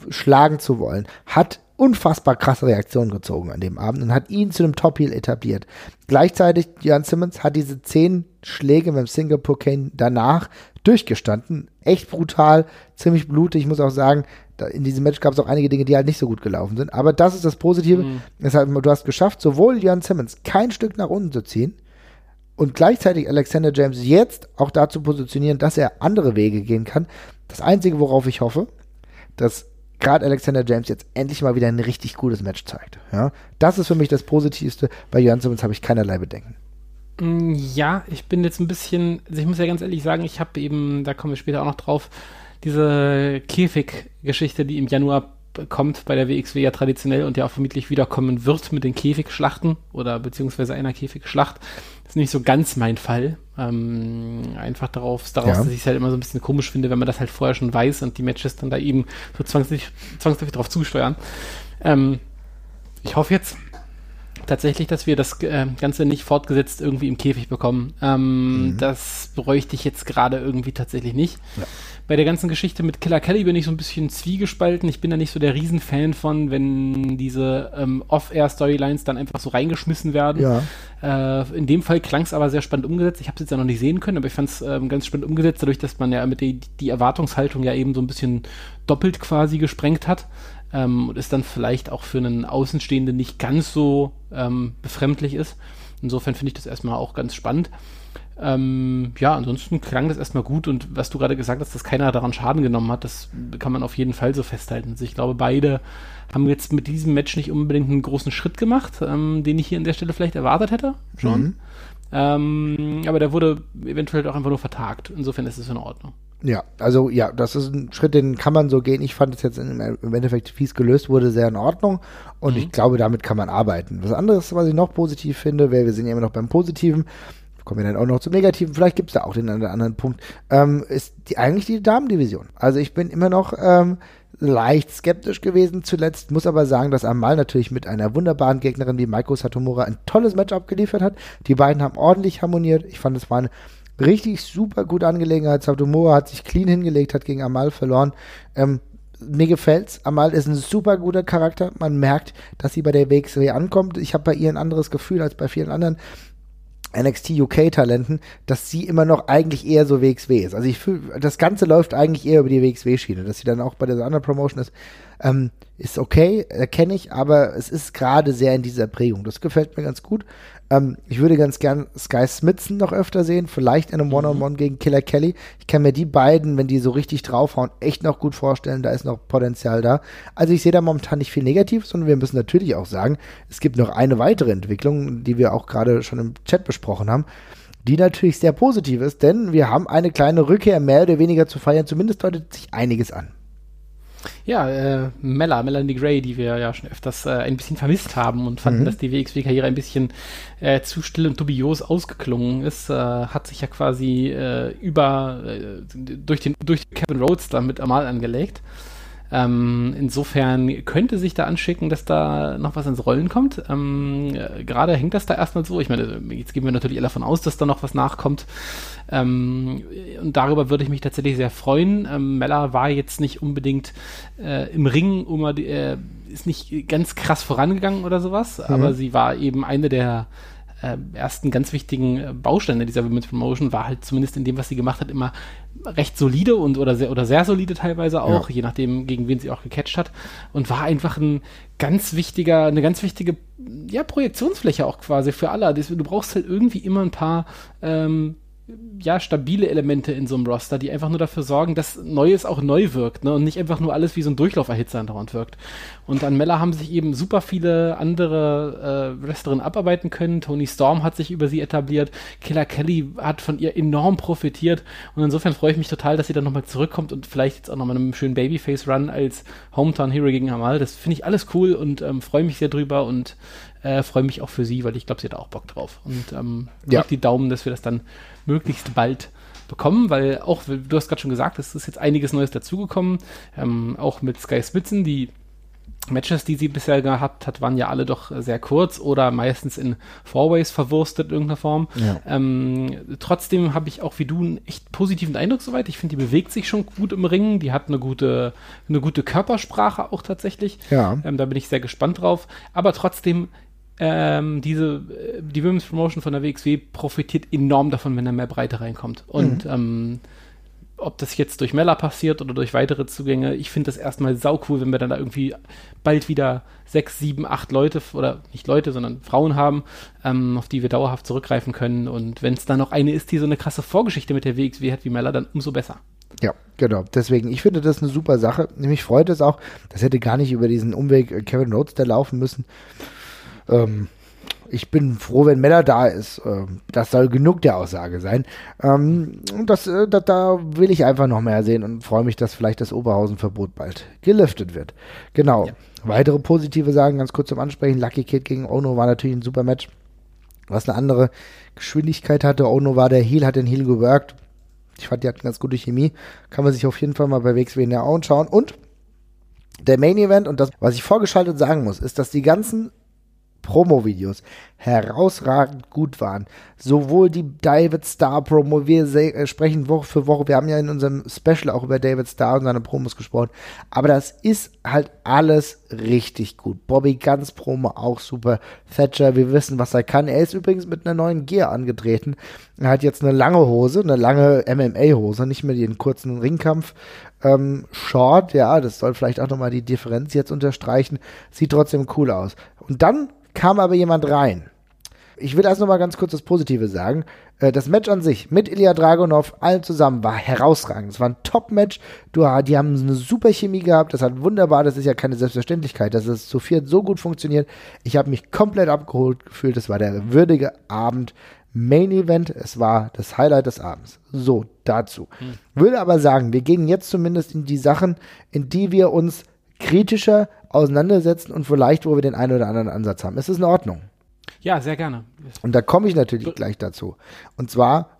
schlagen zu wollen, hat unfassbar krasse Reaktionen gezogen an dem Abend und hat ihn zu einem Top-Heel etabliert. Gleichzeitig, Jan Simmons hat diese zehn Schläge mit dem Singapore Cane danach durchgestanden. Echt brutal, ziemlich blutig. Ich muss auch sagen, in diesem Match gab es auch einige Dinge, die halt nicht so gut gelaufen sind. Aber das ist das Positive. Mhm. Deshalb, du hast geschafft, sowohl Jan Simmons kein Stück nach unten zu ziehen und gleichzeitig Alexander James jetzt auch dazu positionieren, dass er andere Wege gehen kann. Das Einzige, worauf ich hoffe, dass gerade Alexander James jetzt endlich mal wieder ein richtig gutes Match zeigt. Ja, das ist für mich das Positivste. Bei Jan Simmons habe ich keinerlei Bedenken. Mm, ja, ich bin jetzt ein bisschen, also ich muss ja ganz ehrlich sagen, ich habe eben, da kommen wir später auch noch drauf, diese Käfig-Geschichte, die im Januar kommt bei der WXW ja traditionell und ja auch vermutlich wiederkommen wird mit den Käfigschlachten oder beziehungsweise einer Käfigschlacht, ist nicht so ganz mein Fall. Ähm, einfach darauf, daraus, ja. dass ich es halt immer so ein bisschen komisch finde, wenn man das halt vorher schon weiß und die Matches dann da eben so zwangsläufig, zwangsläufig drauf zusteuern. Ähm, ich hoffe jetzt tatsächlich, dass wir das äh, Ganze nicht fortgesetzt irgendwie im Käfig bekommen. Ähm, mhm. Das bräuchte ich jetzt gerade irgendwie tatsächlich nicht. Ja bei der ganzen Geschichte mit Killer Kelly bin ich so ein bisschen zwiegespalten. Ich bin da nicht so der Riesenfan von, wenn diese ähm, Off-Air-Storylines dann einfach so reingeschmissen werden. Ja. Äh, in dem Fall klang es aber sehr spannend umgesetzt. Ich habe es jetzt ja noch nicht sehen können, aber ich fand es ähm, ganz spannend umgesetzt, dadurch, dass man ja mit die, die Erwartungshaltung ja eben so ein bisschen doppelt quasi gesprengt hat. Ähm, und es dann vielleicht auch für einen Außenstehenden nicht ganz so ähm, befremdlich ist. Insofern finde ich das erstmal auch ganz spannend. Ähm, ja, ansonsten klang das erstmal gut und was du gerade gesagt hast, dass keiner daran Schaden genommen hat, das kann man auf jeden Fall so festhalten. Also ich glaube, beide haben jetzt mit diesem Match nicht unbedingt einen großen Schritt gemacht, ähm, den ich hier an der Stelle vielleicht erwartet hätte, schon. Mhm. Ähm, aber der wurde eventuell auch einfach nur vertagt. Insofern ist es in Ordnung. Ja, also ja, das ist ein Schritt, den kann man so gehen. Ich fand es jetzt im Endeffekt fies gelöst wurde, sehr in Ordnung. Und mhm. ich glaube, damit kann man arbeiten. Was anderes, was ich noch positiv finde, weil wir sind ja immer noch beim Positiven, kommen wir dann auch noch zum Negativen, vielleicht gibt es da auch den einen oder anderen Punkt, ähm, ist die, eigentlich die Damendivision. Also ich bin immer noch ähm, leicht skeptisch gewesen zuletzt, muss aber sagen, dass Amal natürlich mit einer wunderbaren Gegnerin wie Maiko Satomura ein tolles Match abgeliefert hat. Die beiden haben ordentlich harmoniert. Ich fand, es war eine richtig super gute Angelegenheit. Satomura hat sich clean hingelegt, hat gegen Amal verloren. Ähm, mir gefällt's. Amal ist ein super guter Charakter. Man merkt, dass sie bei der WXW ankommt. Ich habe bei ihr ein anderes Gefühl als bei vielen anderen NXT UK Talenten, dass sie immer noch eigentlich eher so WXW ist. Also ich fühle, das Ganze läuft eigentlich eher über die WXW Schiene, dass sie dann auch bei der anderen Promotion ist, ähm, ist okay, erkenne ich, aber es ist gerade sehr in dieser Prägung. Das gefällt mir ganz gut. Ähm, ich würde ganz gern Sky Smithson noch öfter sehen, vielleicht in einem One-on-One -on -One gegen Killer Kelly. Ich kann mir die beiden, wenn die so richtig draufhauen, echt noch gut vorstellen. Da ist noch Potenzial da. Also ich sehe da momentan nicht viel Negatives, sondern wir müssen natürlich auch sagen, es gibt noch eine weitere Entwicklung, die wir auch gerade schon im Chat besprochen haben die natürlich sehr positiv ist, denn wir haben eine kleine Rückkehr mehr oder weniger zu feiern. Zumindest deutet sich einiges an. Ja, äh, Mella, Melanie Gray, die wir ja schon öfters äh, ein bisschen vermisst haben und fanden, mhm. dass die WXW-Karriere ein bisschen äh, zu still und dubios ausgeklungen ist, äh, hat sich ja quasi äh, über äh, durch den durch Kevin Rhodes da mit Amal angelegt. Ähm, insofern könnte sich da anschicken, dass da noch was ins Rollen kommt. Ähm, Gerade hängt das da erstmal so. Ich meine, jetzt gehen wir natürlich alle davon aus, dass da noch was nachkommt. Ähm, und darüber würde ich mich tatsächlich sehr freuen. Ähm, Mella war jetzt nicht unbedingt äh, im Ring, um, äh, ist nicht ganz krass vorangegangen oder sowas, mhm. aber sie war eben eine der äh, ersten ganz wichtigen äh, Bausteine dieser Women's Promotion war halt zumindest in dem, was sie gemacht hat, immer recht solide und oder sehr oder sehr solide teilweise auch, ja. je nachdem, gegen wen sie auch gecatcht hat. Und war einfach ein ganz wichtiger, eine ganz wichtige ja, Projektionsfläche auch quasi für alle. Du brauchst halt irgendwie immer ein paar ähm, ja, stabile Elemente in so einem Roster, die einfach nur dafür sorgen, dass Neues auch neu wirkt, ne? Und nicht einfach nur alles wie so ein Durchlauferhitzer andauernd wirkt. Und an Mella haben sich eben super viele andere äh, Wrestlerinnen abarbeiten können. Tony Storm hat sich über sie etabliert. Killer Kelly hat von ihr enorm profitiert. Und insofern freue ich mich total, dass sie dann nochmal zurückkommt und vielleicht jetzt auch nochmal einen schönen Babyface-Run als Hometown Hero gegen Amal. Das finde ich alles cool und ähm, freue mich sehr drüber und äh, freue mich auch für sie, weil ich glaube, sie hat auch Bock drauf. Und ähm, ja. die Daumen, dass wir das dann möglichst bald bekommen, weil auch, du hast gerade schon gesagt, es ist jetzt einiges Neues dazugekommen, ähm, auch mit Sky Spitzen, die Matches, die sie bisher gehabt hat, waren ja alle doch sehr kurz oder meistens in Fourways verwurstet in irgendeiner Form. Ja. Ähm, trotzdem habe ich auch wie du einen echt positiven Eindruck soweit. Ich finde, die bewegt sich schon gut im Ring. Die hat eine gute, eine gute Körpersprache auch tatsächlich. Ja. Ähm, da bin ich sehr gespannt drauf. Aber trotzdem ähm, diese, äh, die Women's Promotion von der WXW profitiert enorm davon, wenn da mehr Breite reinkommt. Und mhm. ähm, ob das jetzt durch Mella passiert oder durch weitere Zugänge, ich finde das erstmal sau cool, wenn wir dann da irgendwie bald wieder sechs, sieben, acht Leute oder nicht Leute, sondern Frauen haben, ähm, auf die wir dauerhaft zurückgreifen können. Und wenn es da noch eine ist, die so eine krasse Vorgeschichte mit der WXW hat wie Mella, dann umso besser. Ja, genau. Deswegen, ich finde das eine super Sache. Nämlich freut es auch, das hätte gar nicht über diesen Umweg Kevin Rhodes da laufen müssen. Ähm, ich bin froh, wenn Mella da ist. Ähm, das soll genug der Aussage sein. Ähm, das, äh, da, da, will ich einfach noch mehr sehen und freue mich, dass vielleicht das Oberhausen-Verbot bald geliftet wird. Genau. Ja. Weitere positive Sagen, ganz kurz zum Ansprechen. Lucky Kid gegen Ono war natürlich ein super Match, was eine andere Geschwindigkeit hatte. Ono war der Heal, hat den Heal geworkt. Ich fand, die hatten ganz gute Chemie. Kann man sich auf jeden Fall mal bei WXW näher anschauen. Und der Main Event und das, was ich vorgeschaltet sagen muss, ist, dass die ganzen Promo-Videos herausragend gut waren. Sowohl die David Starr Promo, wir äh, sprechen Woche für Woche, wir haben ja in unserem Special auch über David Starr und seine Promos gesprochen, aber das ist halt alles richtig gut. Bobby Guns Promo auch super. Thatcher, wir wissen, was er kann. Er ist übrigens mit einer neuen Gear angetreten. Er hat jetzt eine lange Hose, eine lange MMA-Hose, nicht mehr den kurzen Ringkampf. Ähm, Short, ja, das soll vielleicht auch nochmal die Differenz jetzt unterstreichen. Sieht trotzdem cool aus. Und dann kam aber jemand rein. Ich will erst noch mal ganz kurz das Positive sagen. Äh, das Match an sich mit Ilya Dragunov allen zusammen war herausragend. Es war ein Top-Match. Die haben eine super Chemie gehabt. Das hat wunderbar. Das ist ja keine Selbstverständlichkeit, dass es zu viert so gut funktioniert. Ich habe mich komplett abgeholt gefühlt. Es war der würdige Abend. Main Event. Es war das Highlight des Abends. So, dazu. Hm. Würde aber sagen, wir gehen jetzt zumindest in die Sachen, in die wir uns kritischer auseinandersetzen und vielleicht, wo wir den einen oder anderen Ansatz haben. Ist das in Ordnung? Ja, sehr gerne. Und da komme ich natürlich gleich dazu. Und zwar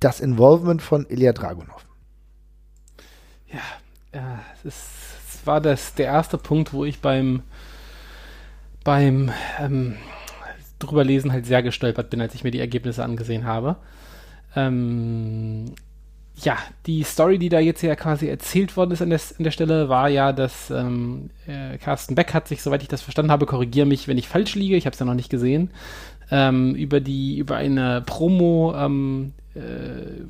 das Involvement von Ilya Dragunov. Ja, äh, es ist war das der erste Punkt, wo ich beim beim ähm, drüber lesen halt sehr gestolpert bin, als ich mir die Ergebnisse angesehen habe. Ähm, ja, die Story, die da jetzt ja quasi erzählt worden ist an der, an der Stelle, war ja, dass ähm, äh, Carsten Beck hat sich, soweit ich das verstanden habe, korrigiere mich, wenn ich falsch liege, ich habe es ja noch nicht gesehen, ähm, über die über eine Promo ähm, äh,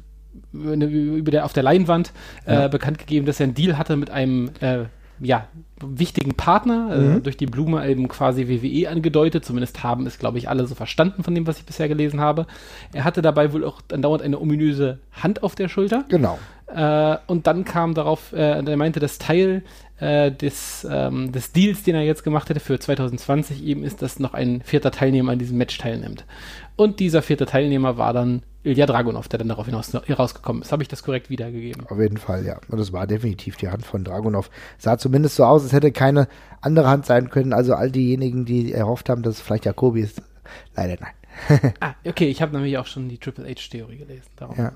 über der, auf der Leinwand äh, ja. bekannt gegeben, dass er einen Deal hatte mit einem äh, ja, wichtigen Partner, äh, mhm. äh, durch die Blume eben quasi WWE angedeutet. Zumindest haben es, glaube ich, alle so verstanden von dem, was ich bisher gelesen habe. Er hatte dabei wohl auch andauernd eine ominöse Hand auf der Schulter. Genau. Äh, und dann kam darauf, äh, er meinte, das Teil äh, des, ähm, des Deals, den er jetzt gemacht hätte für 2020 eben ist, dass noch ein vierter Teilnehmer an diesem Match teilnimmt. Und dieser vierte Teilnehmer war dann Ilya Dragunov, der dann darauf hinaus herausgekommen ist. Habe ich das korrekt wiedergegeben? Auf jeden Fall, ja. Und das war definitiv die Hand von Dragunov. Sah zumindest so aus, als hätte keine andere Hand sein können. Also all diejenigen, die erhofft haben, dass es vielleicht Jakobi ist, leider nein. ah, okay, ich habe nämlich auch schon die Triple H-Theorie gelesen. Darum. Ja.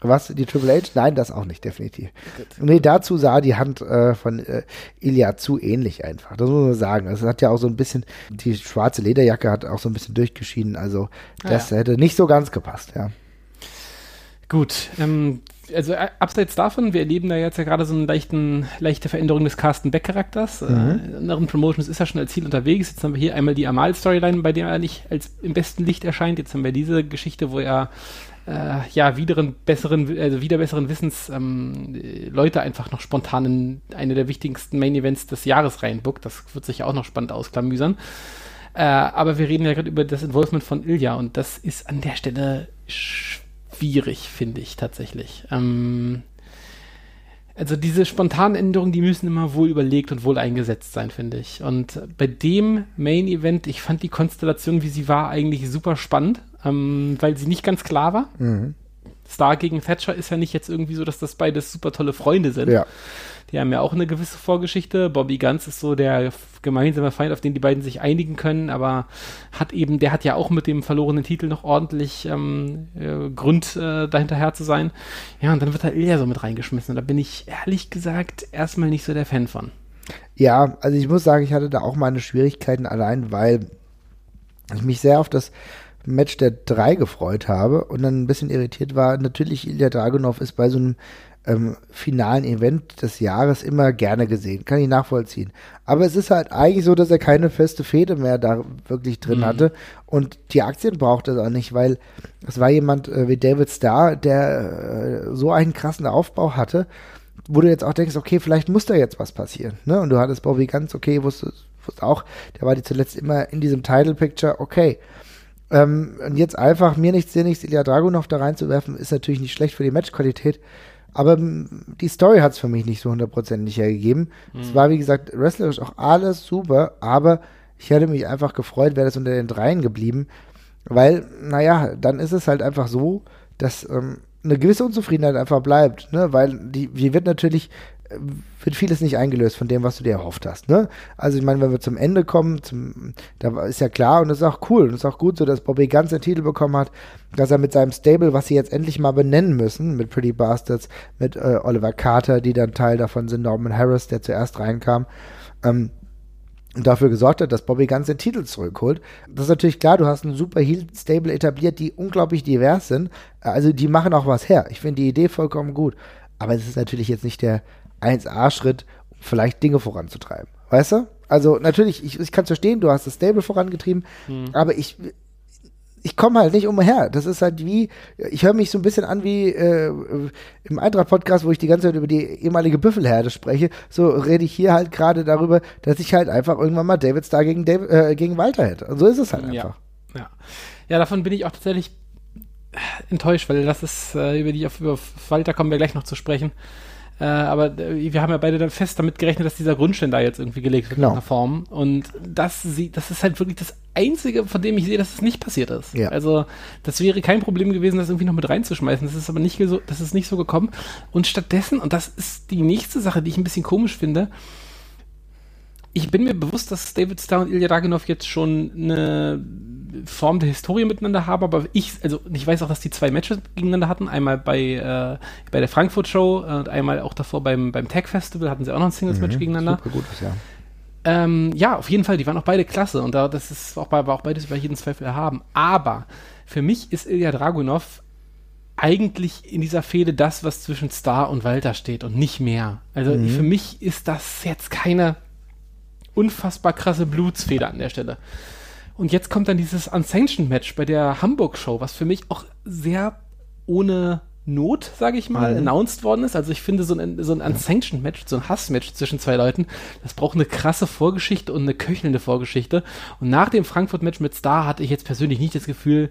Was? Die Triple H? Nein, das auch nicht, definitiv. Gut. Nee, dazu sah die Hand äh, von äh, Ilya zu ähnlich einfach. Das muss man sagen. Es hat ja auch so ein bisschen, die schwarze Lederjacke hat auch so ein bisschen durchgeschieden. Also, das ah, ja. hätte nicht so ganz gepasst, ja. Gut, ähm, also äh, abseits davon, wir erleben da jetzt ja gerade so eine leichten, leichte Veränderung des Carsten Beck-Charakters. Äh, mhm. Äh, in anderen Promotions ist er schon als Ziel unterwegs. Jetzt haben wir hier einmal die Amal-Storyline, bei der er nicht als im besten Licht erscheint. Jetzt haben wir diese Geschichte, wo er äh, ja, wideren besseren, also wieder besseren Wissens ähm, Leute einfach noch spontan in eine der wichtigsten Main Events des Jahres reinbuckt. Das wird sich ja auch noch spannend ausklamüsern. Äh, aber wir reden ja gerade über das Involvement von Ilja und das ist an der Stelle schwierig, finde ich tatsächlich. Ähm, also diese spontanen Änderungen, die müssen immer wohl überlegt und wohl eingesetzt sein, finde ich. Und bei dem Main Event, ich fand die Konstellation, wie sie war, eigentlich super spannend ähm, weil sie nicht ganz klar war. Mhm. Star gegen Thatcher ist ja nicht jetzt irgendwie so, dass das beides super tolle Freunde sind. Ja. Die haben ja auch eine gewisse Vorgeschichte. Bobby Guns ist so der gemeinsame Feind, auf den die beiden sich einigen können, aber hat eben, der hat ja auch mit dem verlorenen Titel noch ordentlich ähm, äh, Grund äh, dahinterher zu sein. Ja, und dann wird er Ilya so mit reingeschmissen. Und da bin ich ehrlich gesagt erstmal nicht so der Fan von. Ja, also ich muss sagen, ich hatte da auch meine Schwierigkeiten allein, weil ich mich sehr auf das Match der drei gefreut habe und dann ein bisschen irritiert war. Natürlich, Ilya Dragunov ist bei so einem ähm, finalen Event des Jahres immer gerne gesehen. Kann ich nachvollziehen. Aber es ist halt eigentlich so, dass er keine feste Fehde mehr da wirklich drin mhm. hatte. Und die Aktien braucht er auch nicht, weil es war jemand äh, wie David Starr, der äh, so einen krassen Aufbau hatte, wo du jetzt auch denkst, okay, vielleicht muss da jetzt was passieren. Ne? Und du hattest Bobby ganz okay, wusstest, wusstest auch, der war die zuletzt immer in diesem Title Picture, okay. Ähm, und jetzt einfach mir nichts, dir nichts, Ilya Dragunov da reinzuwerfen, ist natürlich nicht schlecht für die Matchqualität. Aber die Story hat es für mich nicht so hundertprozentig hergegeben. Mhm. Es war, wie gesagt, wrestlerisch auch alles super, aber ich hätte mich einfach gefreut, wäre das unter den Dreien geblieben. Weil, naja, dann ist es halt einfach so, dass ähm, eine gewisse Unzufriedenheit einfach bleibt, ne? Weil die, die wird natürlich wird vieles nicht eingelöst von dem, was du dir erhofft hast. Ne? Also ich meine, wenn wir zum Ende kommen, zum, da ist ja klar und das ist auch cool und es ist auch gut so, dass Bobby ganz den Titel bekommen hat, dass er mit seinem Stable, was sie jetzt endlich mal benennen müssen, mit Pretty Bastards, mit äh, Oliver Carter, die dann Teil davon sind, Norman Harris, der zuerst reinkam, ähm, dafür gesorgt hat, dass Bobby ganz den Titel zurückholt. Das ist natürlich klar, du hast ein super Heel-Stable etabliert, die unglaublich divers sind. Also die machen auch was her. Ich finde die Idee vollkommen gut. Aber es ist natürlich jetzt nicht der 1A-Schritt, um vielleicht Dinge voranzutreiben. Weißt du? Also natürlich, ich, ich kann es verstehen, du hast das Stable vorangetrieben, mhm. aber ich, ich komme halt nicht umher. Das ist halt wie, ich höre mich so ein bisschen an wie äh, im Eintracht-Podcast, wo ich die ganze Zeit über die ehemalige Büffelherde spreche. So rede ich hier halt gerade darüber, dass ich halt einfach irgendwann mal David Star gegen, David, äh, gegen Walter hätte. Und so ist es halt einfach. Ja. ja. ja, davon bin ich auch tatsächlich enttäuscht, weil das ist, äh, über die auf, über Walter kommen wir gleich noch zu sprechen. Äh, aber äh, wir haben ja beide dann fest damit gerechnet, dass dieser Grundstein da jetzt irgendwie gelegt wird genau. in einer Form. Und das, das ist halt wirklich das Einzige, von dem ich sehe, dass es nicht passiert ist. Ja. Also das wäre kein Problem gewesen, das irgendwie noch mit reinzuschmeißen. Das ist aber nicht so, das ist nicht so gekommen. Und stattdessen, und das ist die nächste Sache, die ich ein bisschen komisch finde, ich bin mir bewusst, dass David Starr und Ilya Dragunov jetzt schon eine Form der Historie miteinander haben, aber ich, also ich weiß auch, dass die zwei Matches gegeneinander hatten, einmal bei, äh, bei der Frankfurt Show und einmal auch davor beim, beim Tag Festival hatten sie auch noch ein Singles-Match mhm, gegeneinander. Super gutes, ja. Ähm, ja, auf jeden Fall, die waren auch beide klasse und da, das ist auch, war auch beides über jeden Zweifel erhaben. Aber für mich ist Ilya Dragunov eigentlich in dieser Fehde das, was zwischen Star und Walter steht und nicht mehr. Also mhm. für mich ist das jetzt keine unfassbar krasse Blutsfeder an der Stelle. Und jetzt kommt dann dieses Unsanctioned Match bei der Hamburg Show, was für mich auch sehr ohne Not, sage ich mal, mhm. announced worden ist. Also ich finde so ein, so ein Unsanctioned Match, so ein Hassmatch zwischen zwei Leuten, das braucht eine krasse Vorgeschichte und eine köchelnde Vorgeschichte. Und nach dem Frankfurt-Match mit Star hatte ich jetzt persönlich nicht das Gefühl,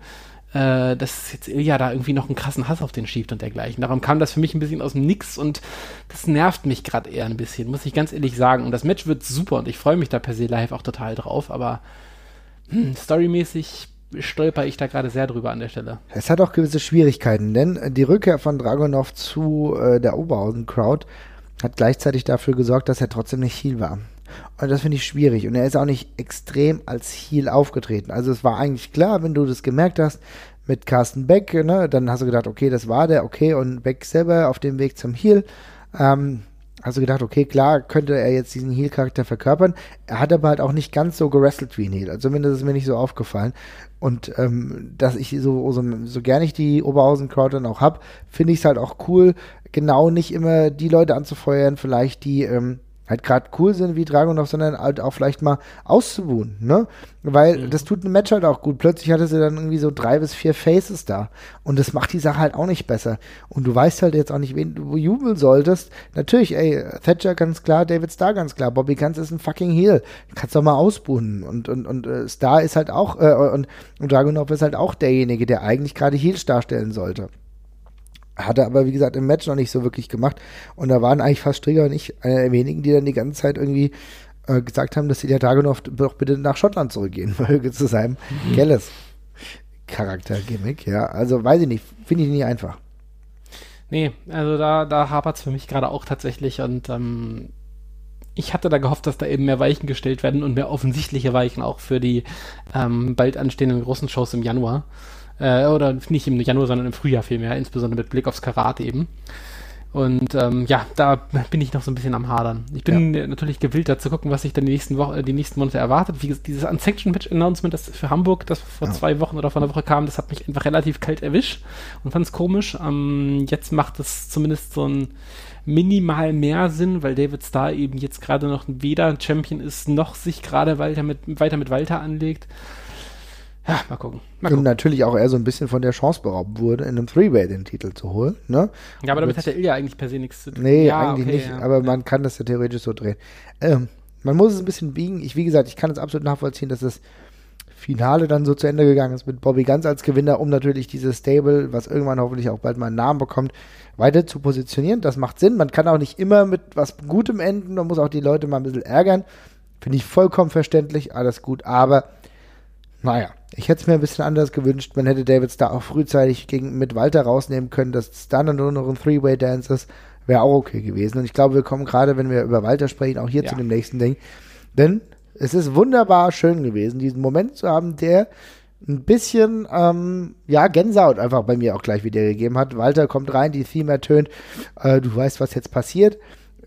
äh, dass jetzt Ilya da irgendwie noch einen krassen Hass auf den schiebt und dergleichen. Darum kam das für mich ein bisschen aus dem Nix und das nervt mich gerade eher ein bisschen, muss ich ganz ehrlich sagen. Und das Match wird super und ich freue mich da per se live auch total drauf, aber hm, storymäßig stolper ich da gerade sehr drüber an der Stelle. Es hat auch gewisse Schwierigkeiten, denn die Rückkehr von Dragonov zu äh, der Oberhausen-Crowd hat gleichzeitig dafür gesorgt, dass er trotzdem nicht Heal war. Und das finde ich schwierig. Und er ist auch nicht extrem als Heal aufgetreten. Also es war eigentlich klar, wenn du das gemerkt hast mit Carsten Beck, ne, dann hast du gedacht, okay, das war der, okay, und Beck selber auf dem Weg zum Heal. Ähm, also gedacht, okay, klar, könnte er jetzt diesen Heal-Charakter verkörpern. Er hat aber halt auch nicht ganz so gerestelt wie ein Heal. Also zumindest ist mir nicht so aufgefallen. Und ähm, dass ich so, so, so gerne ich die Oberhausen-Crowd dann auch hab, finde ich es halt auch cool, genau nicht immer die Leute anzufeuern, vielleicht die ähm, halt gerade cool sind wie Dragunov, sondern halt auch vielleicht mal auszubuhen, ne? Weil mhm. das tut ein Match halt auch gut. Plötzlich hatte sie dann irgendwie so drei bis vier Faces da. Und das macht die Sache halt auch nicht besser. Und du weißt halt jetzt auch nicht, wen du jubeln solltest. Natürlich, ey, Thatcher ganz klar, David Starr ganz klar, Bobby Ganz ist ein fucking Heel. Kannst doch mal ausbuhen. Und, und, und äh, Starr ist halt auch, äh, und, und Dragunov ist halt auch derjenige, der eigentlich gerade Heels darstellen sollte. Hatte aber, wie gesagt, im Match noch nicht so wirklich gemacht. Und da waren eigentlich fast Trigger und ich einer der wenigen, die dann die ganze Zeit irgendwie äh, gesagt haben, dass Ilya Dragunov doch bitte nach Schottland zurückgehen möge zu seinem mhm. Gelles Charakter-Gimmick. Ja, also weiß ich nicht, finde ich nicht einfach. Nee, also da, da hapert es für mich gerade auch tatsächlich und ähm, ich hatte da gehofft, dass da eben mehr Weichen gestellt werden und mehr offensichtliche Weichen auch für die ähm, bald anstehenden großen Shows im Januar. Äh, oder nicht im Januar, sondern im Frühjahr vielmehr, insbesondere mit Blick aufs Karate eben. Und ähm, ja, da bin ich noch so ein bisschen am Hadern. Ich bin ja. natürlich gewillt, da zu gucken, was sich dann die nächsten Wochen, die nächsten Monate erwartet. Wie gesagt, dieses Unsanctioned Match Announcement, das für Hamburg, das vor ja. zwei Wochen oder vor einer Woche kam, das hat mich einfach relativ kalt erwischt und fand es komisch. Ähm, jetzt macht es zumindest so ein minimal mehr Sinn, weil David Starr eben jetzt gerade noch weder Champion ist, noch sich gerade weiter mit, weiter mit Walter anlegt. Ja, mal gucken. mal gucken. Und natürlich auch er so ein bisschen von der Chance beraubt wurde, in einem Three-Way den Titel zu holen. Ne? Ja, aber damit hat der Ilya eigentlich per se nichts zu tun. Nee, ja, eigentlich okay, nicht. Ja. Aber man kann das ja theoretisch so drehen. Ähm, man muss es ein bisschen biegen. Ich, wie gesagt, ich kann es absolut nachvollziehen, dass das Finale dann so zu Ende gegangen ist mit Bobby Ganz als Gewinner, um natürlich dieses Stable, was irgendwann hoffentlich auch bald mal einen Namen bekommt, weiter zu positionieren. Das macht Sinn. Man kann auch nicht immer mit was Gutem enden. Man muss auch die Leute mal ein bisschen ärgern. Finde ich vollkommen verständlich. Alles gut. Aber naja, ich hätte es mir ein bisschen anders gewünscht. Man hätte Davids da auch frühzeitig gegen, mit Walter rausnehmen können, dass es dann nur noch ein Three-Way-Dance ist. Wäre auch okay gewesen. Und ich glaube, wir kommen gerade, wenn wir über Walter sprechen, auch hier ja. zu dem nächsten Ding. Denn es ist wunderbar schön gewesen, diesen Moment zu haben, der ein bisschen, ähm, ja, Gänsehaut einfach bei mir auch gleich wieder gegeben hat. Walter kommt rein, die Theme ertönt. Äh, du weißt, was jetzt passiert.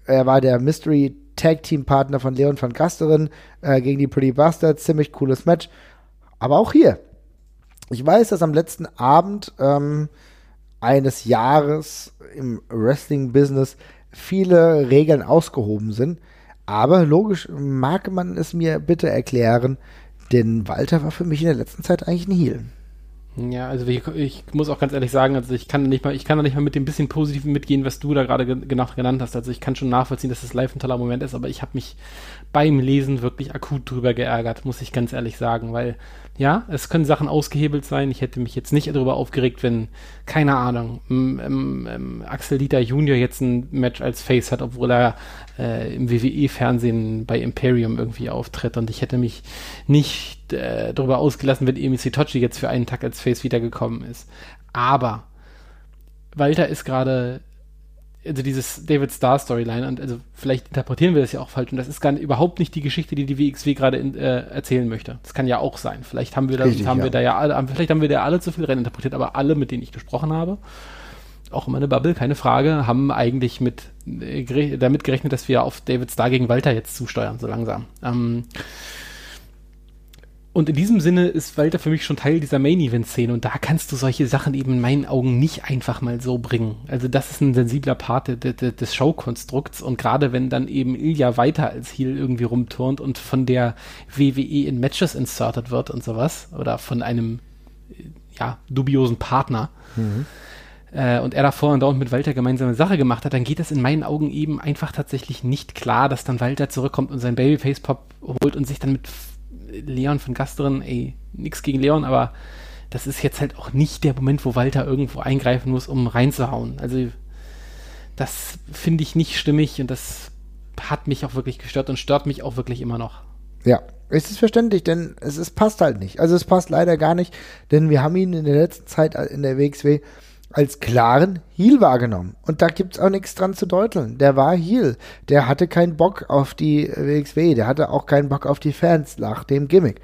Er war der Mystery Tag Team Partner von Leon van Gasteren äh, gegen die Pretty Bastards. Ziemlich cooles Match. Aber auch hier. Ich weiß, dass am letzten Abend ähm, eines Jahres im Wrestling-Business viele Regeln ausgehoben sind. Aber logisch mag man es mir bitte erklären, denn Walter war für mich in der letzten Zeit eigentlich ein Heal. Ja, also ich, ich, muss auch ganz ehrlich sagen, also ich kann nicht mal, ich kann da nicht mal mit dem bisschen Positiven mitgehen, was du da gerade genau genannt hast. Also ich kann schon nachvollziehen, dass das live ein toller Moment ist, aber ich habe mich beim Lesen wirklich akut drüber geärgert, muss ich ganz ehrlich sagen, weil ja, es können Sachen ausgehebelt sein. Ich hätte mich jetzt nicht darüber aufgeregt, wenn, keine Ahnung, m, m, Axel Dieter Junior jetzt ein Match als Face hat, obwohl er äh, im WWE-Fernsehen bei Imperium irgendwie auftritt. Und ich hätte mich nicht äh, darüber ausgelassen, wenn Emi Sitochi jetzt für einen Tag als Face wiedergekommen ist. Aber Walter ist gerade also dieses David Star Storyline und also vielleicht interpretieren wir das ja auch falsch und das ist gar nicht, überhaupt nicht die Geschichte, die die WXW gerade äh, erzählen möchte. Das kann ja auch sein. Vielleicht haben wir da, Richtig, haben ja. wir da ja alle, vielleicht haben wir da alle zu viel rein interpretiert, aber alle, mit denen ich gesprochen habe, auch immer eine Bubble, keine Frage, haben eigentlich mit äh, damit gerechnet, dass wir auf David Star gegen Walter jetzt zusteuern, so langsam. Ähm, und in diesem Sinne ist Walter für mich schon Teil dieser Main-Event-Szene und da kannst du solche Sachen eben in meinen Augen nicht einfach mal so bringen. Also das ist ein sensibler Part de, de, des Showkonstrukts und gerade wenn dann eben Ilya weiter als Heel irgendwie rumturnt und von der WWE in Matches inserted wird und sowas oder von einem ja, dubiosen Partner mhm. äh, und er davor und dauernd mit Walter gemeinsame Sache gemacht hat, dann geht das in meinen Augen eben einfach tatsächlich nicht klar, dass dann Walter zurückkommt und sein Babyface-Pop holt und sich dann mit Leon von Gasteren, ey, nix gegen Leon, aber das ist jetzt halt auch nicht der Moment, wo Walter irgendwo eingreifen muss, um reinzuhauen. Also das finde ich nicht stimmig und das hat mich auch wirklich gestört und stört mich auch wirklich immer noch. Ja, es ist verständlich, denn es, es passt halt nicht. Also es passt leider gar nicht, denn wir haben ihn in der letzten Zeit in der WXW als klaren Heal wahrgenommen. Und da gibt's auch nichts dran zu deuteln. Der war Heal. Der hatte keinen Bock auf die WXW. Der hatte auch keinen Bock auf die Fans nach dem Gimmick.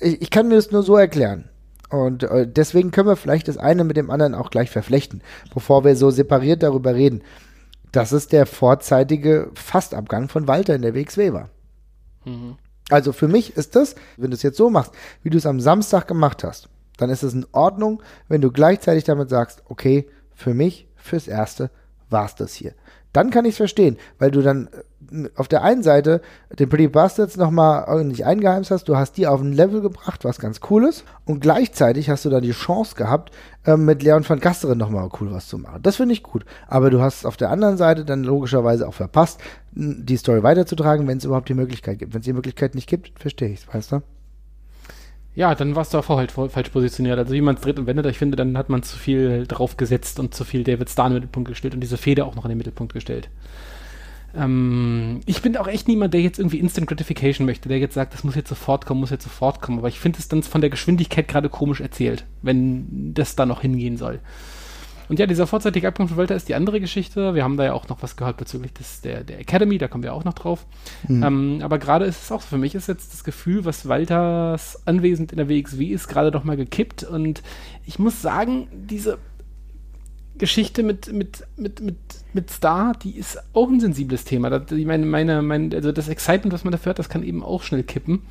Ich, ich kann mir das nur so erklären. Und äh, deswegen können wir vielleicht das eine mit dem anderen auch gleich verflechten, bevor wir so separiert darüber reden. Dass es der vorzeitige Fastabgang von Walter in der WXW war. Mhm. Also für mich ist das, wenn du es jetzt so machst, wie du es am Samstag gemacht hast, dann ist es in Ordnung, wenn du gleichzeitig damit sagst, okay, für mich, fürs Erste, war es das hier. Dann kann ich es verstehen, weil du dann äh, auf der einen Seite den Pretty Bastards nochmal ordentlich eingeheimst hast, du hast die auf ein Level gebracht, was ganz cool ist, und gleichzeitig hast du dann die Chance gehabt, äh, mit Leon van Gasteren nochmal cool was zu machen. Das finde ich gut. Aber du hast es auf der anderen Seite dann logischerweise auch verpasst, die Story weiterzutragen, wenn es überhaupt die Möglichkeit gibt. Wenn es die Möglichkeit nicht gibt, verstehe ich es, weißt du? Ja, dann warst du davor halt falsch positioniert. Also wie man es dreht und wendet, ich finde, dann hat man zu viel drauf gesetzt und zu viel David Starr in den Mittelpunkt gestellt und diese Feder auch noch in den Mittelpunkt gestellt. Ähm, ich bin auch echt niemand, der jetzt irgendwie Instant Gratification möchte, der jetzt sagt, das muss jetzt sofort kommen, muss jetzt sofort kommen. Aber ich finde es dann von der Geschwindigkeit gerade komisch erzählt, wenn das da noch hingehen soll. Und ja, dieser vorzeitige Abgang von Walter ist die andere Geschichte. Wir haben da ja auch noch was gehört bezüglich des, der, der Academy, da kommen wir auch noch drauf. Mhm. Ähm, aber gerade ist es auch so, für mich ist jetzt das Gefühl, was Walters anwesend in der WXW ist, gerade doch mal gekippt. Und ich muss sagen, diese Geschichte mit, mit, mit, mit, mit Star, die ist auch ein sensibles Thema. Das, ich meine, meine, mein, also das Excitement, was man dafür hat, das kann eben auch schnell kippen.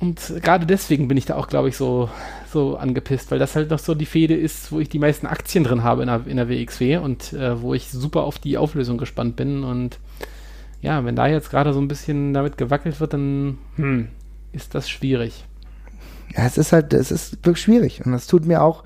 Und gerade deswegen bin ich da auch, glaube ich, so, so angepisst, weil das halt noch so die Fehde ist, wo ich die meisten Aktien drin habe in der, in der WXW und äh, wo ich super auf die Auflösung gespannt bin. Und ja, wenn da jetzt gerade so ein bisschen damit gewackelt wird, dann hm, ist das schwierig ja, es ist halt, es ist wirklich schwierig und das tut mir auch,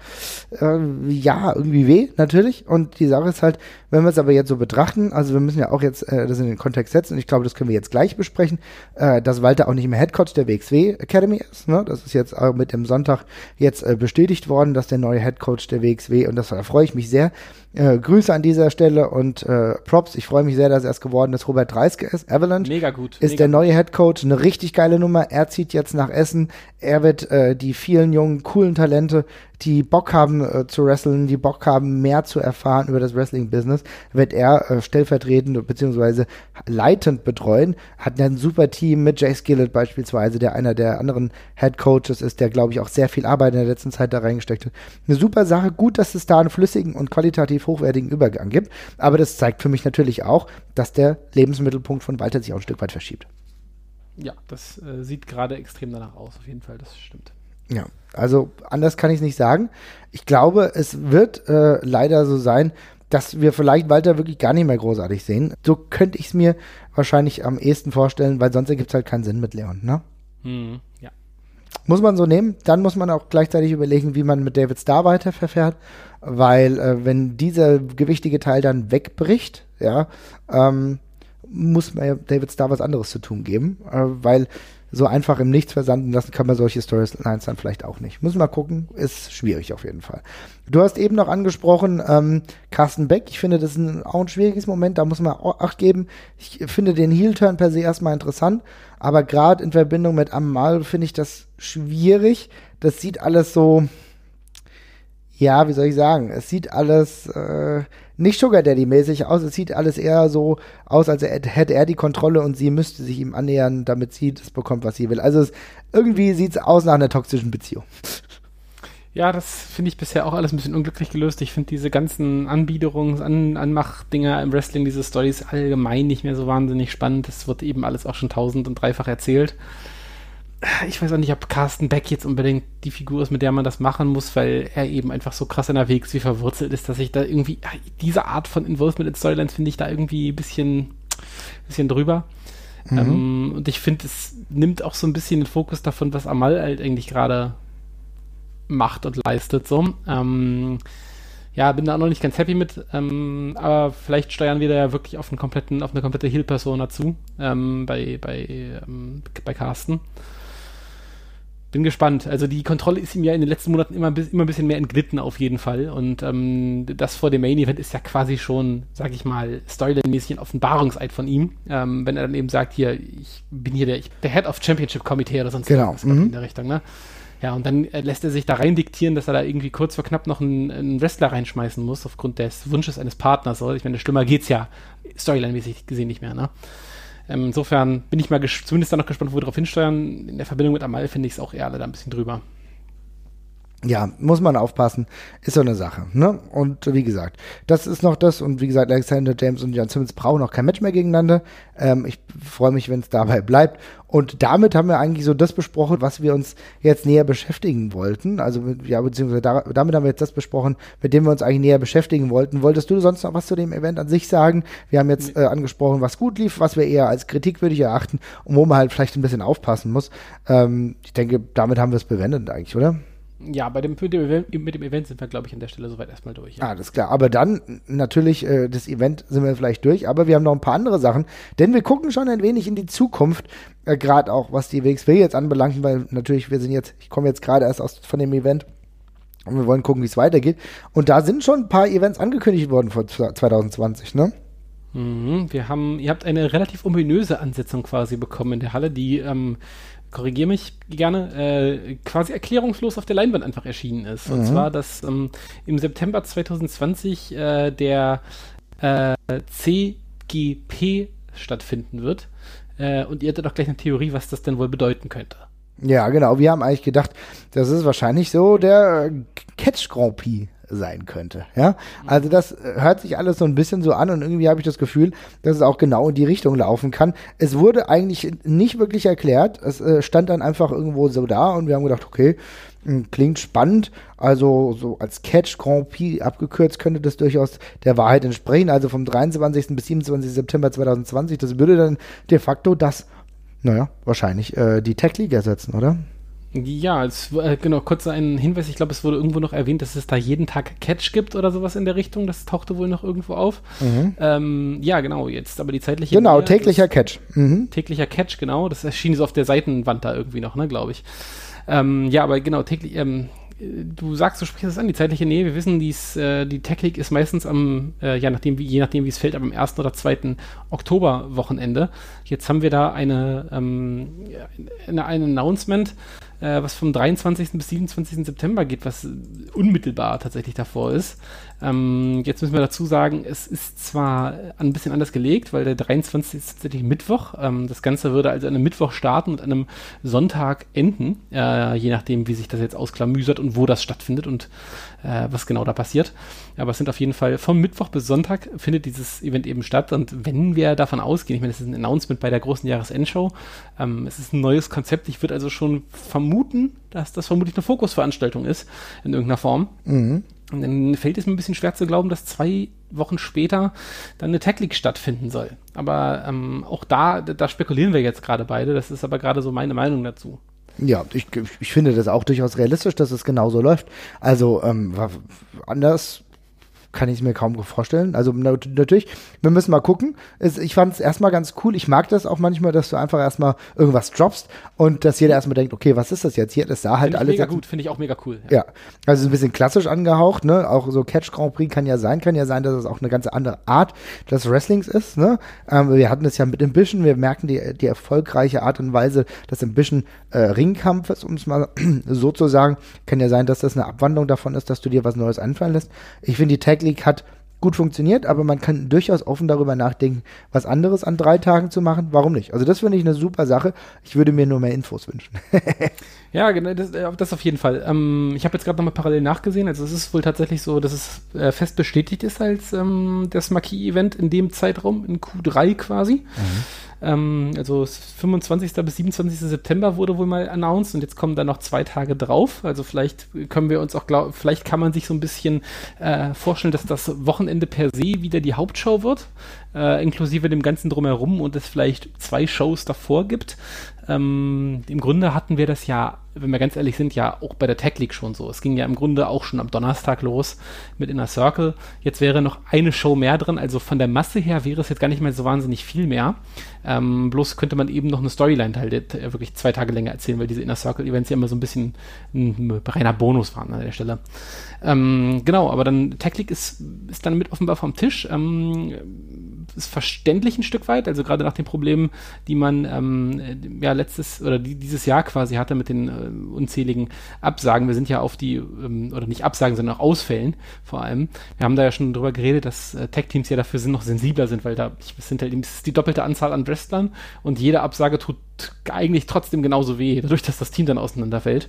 äh, ja, irgendwie weh, natürlich. Und die Sache ist halt, wenn wir es aber jetzt so betrachten, also wir müssen ja auch jetzt äh, das in den Kontext setzen und ich glaube, das können wir jetzt gleich besprechen, äh, dass Walter auch nicht mehr Headcoach der WXW Academy ist. Ne? Das ist jetzt auch mit dem Sonntag jetzt äh, bestätigt worden, dass der neue Headcoach der WXW und das da freue ich mich sehr, äh, Grüße an dieser Stelle und äh, Props. Ich freue mich sehr, dass er es geworden ist. Robert Dreiske ist. Avalanche mega gut, ist mega der neue Head Coach. Eine richtig geile Nummer. Er zieht jetzt nach Essen. Er wird äh, die vielen jungen, coolen Talente die Bock haben äh, zu wrestlen, die Bock haben, mehr zu erfahren über das Wrestling-Business, wird er äh, stellvertretend bzw. leitend betreuen. Hat ein super Team mit Jay Skillett beispielsweise, der einer der anderen Head Coaches ist, der, glaube ich, auch sehr viel Arbeit in der letzten Zeit da reingesteckt hat. Eine super Sache. Gut, dass es da einen flüssigen und qualitativ hochwertigen Übergang gibt. Aber das zeigt für mich natürlich auch, dass der Lebensmittelpunkt von Walter sich auch ein Stück weit verschiebt. Ja, das äh, sieht gerade extrem danach aus, auf jeden Fall, das stimmt. Ja, also anders kann ich es nicht sagen. Ich glaube, es wird äh, leider so sein, dass wir vielleicht Walter wirklich gar nicht mehr großartig sehen. So könnte ich es mir wahrscheinlich am ehesten vorstellen, weil sonst ergibt es halt keinen Sinn mit Leon, ne? Hm, ja. Muss man so nehmen. Dann muss man auch gleichzeitig überlegen, wie man mit David Starr weiter verfährt, weil äh, wenn dieser gewichtige Teil dann wegbricht, ja, ähm, muss man ja David Starr was anderes zu tun geben, äh, weil so einfach im Nichts versanden lassen kann man solche Storylines dann vielleicht auch nicht. Muss mal gucken, ist schwierig auf jeden Fall. Du hast eben noch angesprochen, ähm, Carsten Beck, ich finde, das ist ein, auch ein schwieriges Moment, da muss man Acht geben. Ich finde den Heel-Turn per se erstmal interessant, aber gerade in Verbindung mit Amal finde ich das schwierig. Das sieht alles so, ja, wie soll ich sagen, es sieht alles äh, nicht Sugar Daddy-mäßig aus. Es sieht alles eher so aus, als hätte er die Kontrolle und sie müsste sich ihm annähern, damit sie das bekommt, was sie will. Also es, irgendwie sieht es aus nach einer toxischen Beziehung. Ja, das finde ich bisher auch alles ein bisschen unglücklich gelöst. Ich finde diese ganzen Anbiederungs-, An Anmachdinger im Wrestling, diese Stories allgemein nicht mehr so wahnsinnig spannend. Das wird eben alles auch schon tausend und dreifach erzählt. Ich weiß auch nicht, ob Carsten Beck jetzt unbedingt die Figur ist, mit der man das machen muss, weil er eben einfach so krass in der Wegs wie verwurzelt ist, dass ich da irgendwie, diese Art von Involvement in Storylines finde ich da irgendwie ein bisschen, bisschen drüber. Mhm. Ähm, und ich finde, es nimmt auch so ein bisschen den Fokus davon, was Amal halt eigentlich gerade macht und leistet. So. Ähm, ja, bin da auch noch nicht ganz happy mit, ähm, aber vielleicht steuern wir da ja wirklich auf, einen kompletten, auf eine komplette Heal-Persona zu ähm, bei, bei, ähm, bei Carsten. Bin gespannt. Also die Kontrolle ist ihm ja in den letzten Monaten immer, immer ein bisschen mehr entglitten auf jeden Fall. Und ähm, das vor dem Main-Event ist ja quasi schon, sag ich mal, storyline-mäßig ein Offenbarungseid von ihm. Ähm, wenn er dann eben sagt, hier, ich bin hier der, ich, der Head of Championship Komitee oder sonst genau. was mhm. in der Richtung, ne? Ja, und dann äh, lässt er sich da rein diktieren, dass er da irgendwie kurz vor knapp noch einen, einen Wrestler reinschmeißen muss, aufgrund des Wunsches eines Partners. Oder? Ich meine, schlimmer geht's ja storyline-mäßig gesehen nicht mehr, ne? Ähm, insofern bin ich mal zumindest da noch gespannt, wo wir darauf hinsteuern. In der Verbindung mit Amal finde ich es auch eher leider ein bisschen drüber ja, muss man aufpassen, ist so eine Sache. Ne? Und wie gesagt, das ist noch das. Und wie gesagt, Alexander James und John Simmons brauchen noch kein Match mehr gegeneinander. Ähm, ich freue mich, wenn es dabei bleibt. Und damit haben wir eigentlich so das besprochen, was wir uns jetzt näher beschäftigen wollten. Also, ja, beziehungsweise da, damit haben wir jetzt das besprochen, mit dem wir uns eigentlich näher beschäftigen wollten. Wolltest du sonst noch was zu dem Event an sich sagen? Wir haben jetzt äh, angesprochen, was gut lief, was wir eher als kritikwürdig erachten und wo man halt vielleicht ein bisschen aufpassen muss. Ähm, ich denke, damit haben wir es bewendet eigentlich, oder? Ja, bei dem, mit, dem Event, mit dem Event sind wir, glaube ich, an der Stelle soweit erstmal durch. Ja. Ah, das ist klar. Aber dann, natürlich, äh, das Event sind wir vielleicht durch, aber wir haben noch ein paar andere Sachen, denn wir gucken schon ein wenig in die Zukunft, äh, gerade auch was die WXW jetzt anbelangt, weil natürlich, wir sind jetzt, ich komme jetzt gerade erst aus, von dem Event und wir wollen gucken, wie es weitergeht. Und da sind schon ein paar Events angekündigt worden für 2020, ne? Mhm, wir haben, ihr habt eine relativ ominöse Ansetzung quasi bekommen in der Halle, die ähm, korrigiere mich gerne, äh, quasi erklärungslos auf der Leinwand einfach erschienen ist. Mhm. Und zwar, dass ähm, im September 2020 äh, der äh, CGP stattfinden wird. Äh, und ihr hattet doch gleich eine Theorie, was das denn wohl bedeuten könnte. Ja, genau. Wir haben eigentlich gedacht, das ist wahrscheinlich so der Catch Grand Prix sein könnte. Ja, also das äh, hört sich alles so ein bisschen so an und irgendwie habe ich das Gefühl, dass es auch genau in die Richtung laufen kann. Es wurde eigentlich nicht wirklich erklärt. Es äh, stand dann einfach irgendwo so da und wir haben gedacht, okay, hm, klingt spannend. Also so als Catch Grand Prix abgekürzt könnte das durchaus der Wahrheit entsprechen. Also vom 23. bis 27. September 2020. Das würde dann de facto das, naja, wahrscheinlich äh, die Tech League ersetzen, oder? Ja, es, äh, genau, kurz ein Hinweis, ich glaube, es wurde irgendwo noch erwähnt, dass es da jeden Tag Catch gibt oder sowas in der Richtung. Das tauchte wohl noch irgendwo auf. Mhm. Ähm, ja, genau, jetzt aber die zeitliche. Genau, Nähe, täglicher Catch. Mhm. Täglicher Catch, genau. Das erschien so auf der Seitenwand da irgendwie noch, ne, glaube ich. Ähm, ja, aber genau, täglich, ähm, du sagst, du sprichst es an, die zeitliche Nähe. Wir wissen, dies, äh, die Technik ist meistens am, äh, ja, nachdem, je nachdem, wie es fällt, am 1. oder 2. Oktoberwochenende. Jetzt haben wir da eine, ähm, eine, ein Announcement, äh, was vom 23. bis 27. September geht, was unmittelbar tatsächlich davor ist. Ähm, jetzt müssen wir dazu sagen, es ist zwar ein bisschen anders gelegt, weil der 23. ist tatsächlich Mittwoch. Ähm, das Ganze würde also an einem Mittwoch starten und an einem Sonntag enden, äh, je nachdem, wie sich das jetzt ausklamüsert und wo das stattfindet und äh, was genau da passiert. Aber es sind auf jeden Fall vom Mittwoch bis Sonntag findet dieses Event eben statt. Und wenn wir davon ausgehen, ich meine, das ist ein Announcement bei der großen Jahresendshow, ähm, es ist ein neues Konzept. Ich würde also schon vermuten, dass das vermutlich eine Fokusveranstaltung ist in irgendeiner Form. Mhm. Und dann fällt es mir ein bisschen schwer zu glauben, dass zwei Wochen später dann eine Tech League stattfinden soll. Aber ähm, auch da, da spekulieren wir jetzt gerade beide. Das ist aber gerade so meine Meinung dazu. Ja, ich, ich finde das auch durchaus realistisch, dass es genauso läuft. Also ähm, anders kann ich es mir kaum vorstellen. Also natürlich, wir müssen mal gucken. ich fand es erstmal ganz cool. Ich mag das auch manchmal, dass du einfach erstmal irgendwas droppst und dass jeder erstmal denkt, okay, was ist das jetzt hier? Das sah halt alles. Mega gut, finde ich auch mega cool. Ja. ja. also ein bisschen klassisch angehaucht, ne? Auch so Catch Grand Prix kann ja sein, kann ja sein, dass es auch eine ganz andere Art des Wrestlings ist, ne? Ähm, wir hatten es ja mit Ambition, wir merken die, die erfolgreiche Art und Weise des Ambition äh, Ringkampfes, um es mal so zu sagen. Kann ja sein, dass das eine Abwandlung davon ist, dass du dir was Neues einfallen lässt. Ich finde, die Tag League hat gut funktioniert, aber man kann durchaus offen darüber nachdenken, was anderes an drei Tagen zu machen. Warum nicht? Also das finde ich eine super Sache. Ich würde mir nur mehr Infos wünschen. ja, genau, das, äh, das auf jeden Fall. Ähm, ich habe jetzt gerade nochmal parallel nachgesehen. Also es ist wohl tatsächlich so, dass es äh, fest bestätigt ist als ähm, das Marquis-Event in dem Zeitraum, in Q3 quasi. Mhm. Ähm, also 25. bis 27. September wurde wohl mal announced und jetzt kommen da noch zwei Tage drauf. Also vielleicht können wir uns auch glauben, vielleicht kann man sich so ein bisschen äh, vorstellen, dass das Wochenende per se wieder die Hauptshow wird, äh, inklusive dem ganzen drumherum und es vielleicht zwei Shows davor gibt. Ähm, Im Grunde hatten wir das ja, wenn wir ganz ehrlich sind, ja auch bei der Tech League schon so. Es ging ja im Grunde auch schon am Donnerstag los mit Inner Circle. Jetzt wäre noch eine Show mehr drin, also von der Masse her wäre es jetzt gar nicht mehr so wahnsinnig viel mehr. Ähm, bloß könnte man eben noch eine Storyline halt äh, wirklich zwei Tage länger erzählen, weil diese Inner Circle Events ja immer so ein bisschen ein reiner Bonus waren an der Stelle. Ähm, genau, aber dann Tech League ist, ist dann mit offenbar vom Tisch. Ähm, ist verständlich ein Stück weit, also gerade nach den Problemen, die man ähm, ja letztes oder die, dieses Jahr quasi hatte mit den äh, unzähligen Absagen. Wir sind ja auf die, ähm, oder nicht Absagen, sondern auch Ausfällen vor allem. Wir haben da ja schon drüber geredet, dass äh, Tech-Teams ja dafür sind, noch sensibler sind, weil da sind halt, die doppelte Anzahl an Wrestlern und jede Absage tut eigentlich trotzdem genauso weh, dadurch, dass das Team dann auseinanderfällt.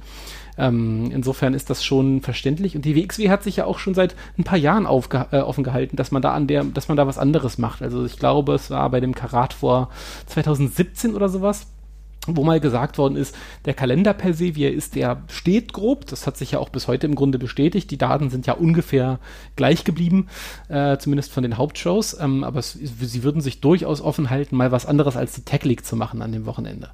Ähm, insofern ist das schon verständlich. Und die WXW hat sich ja auch schon seit ein paar Jahren äh, offen gehalten, dass man da an der, dass man da was anderes macht. Also ich glaube, es war bei dem Karat vor 2017 oder sowas wo mal gesagt worden ist, der Kalender per se, wie er ist, der steht grob. Das hat sich ja auch bis heute im Grunde bestätigt. Die Daten sind ja ungefähr gleich geblieben, äh, zumindest von den Hauptshows. Ähm, aber es, sie würden sich durchaus offen halten, mal was anderes als die Tech League zu machen an dem Wochenende.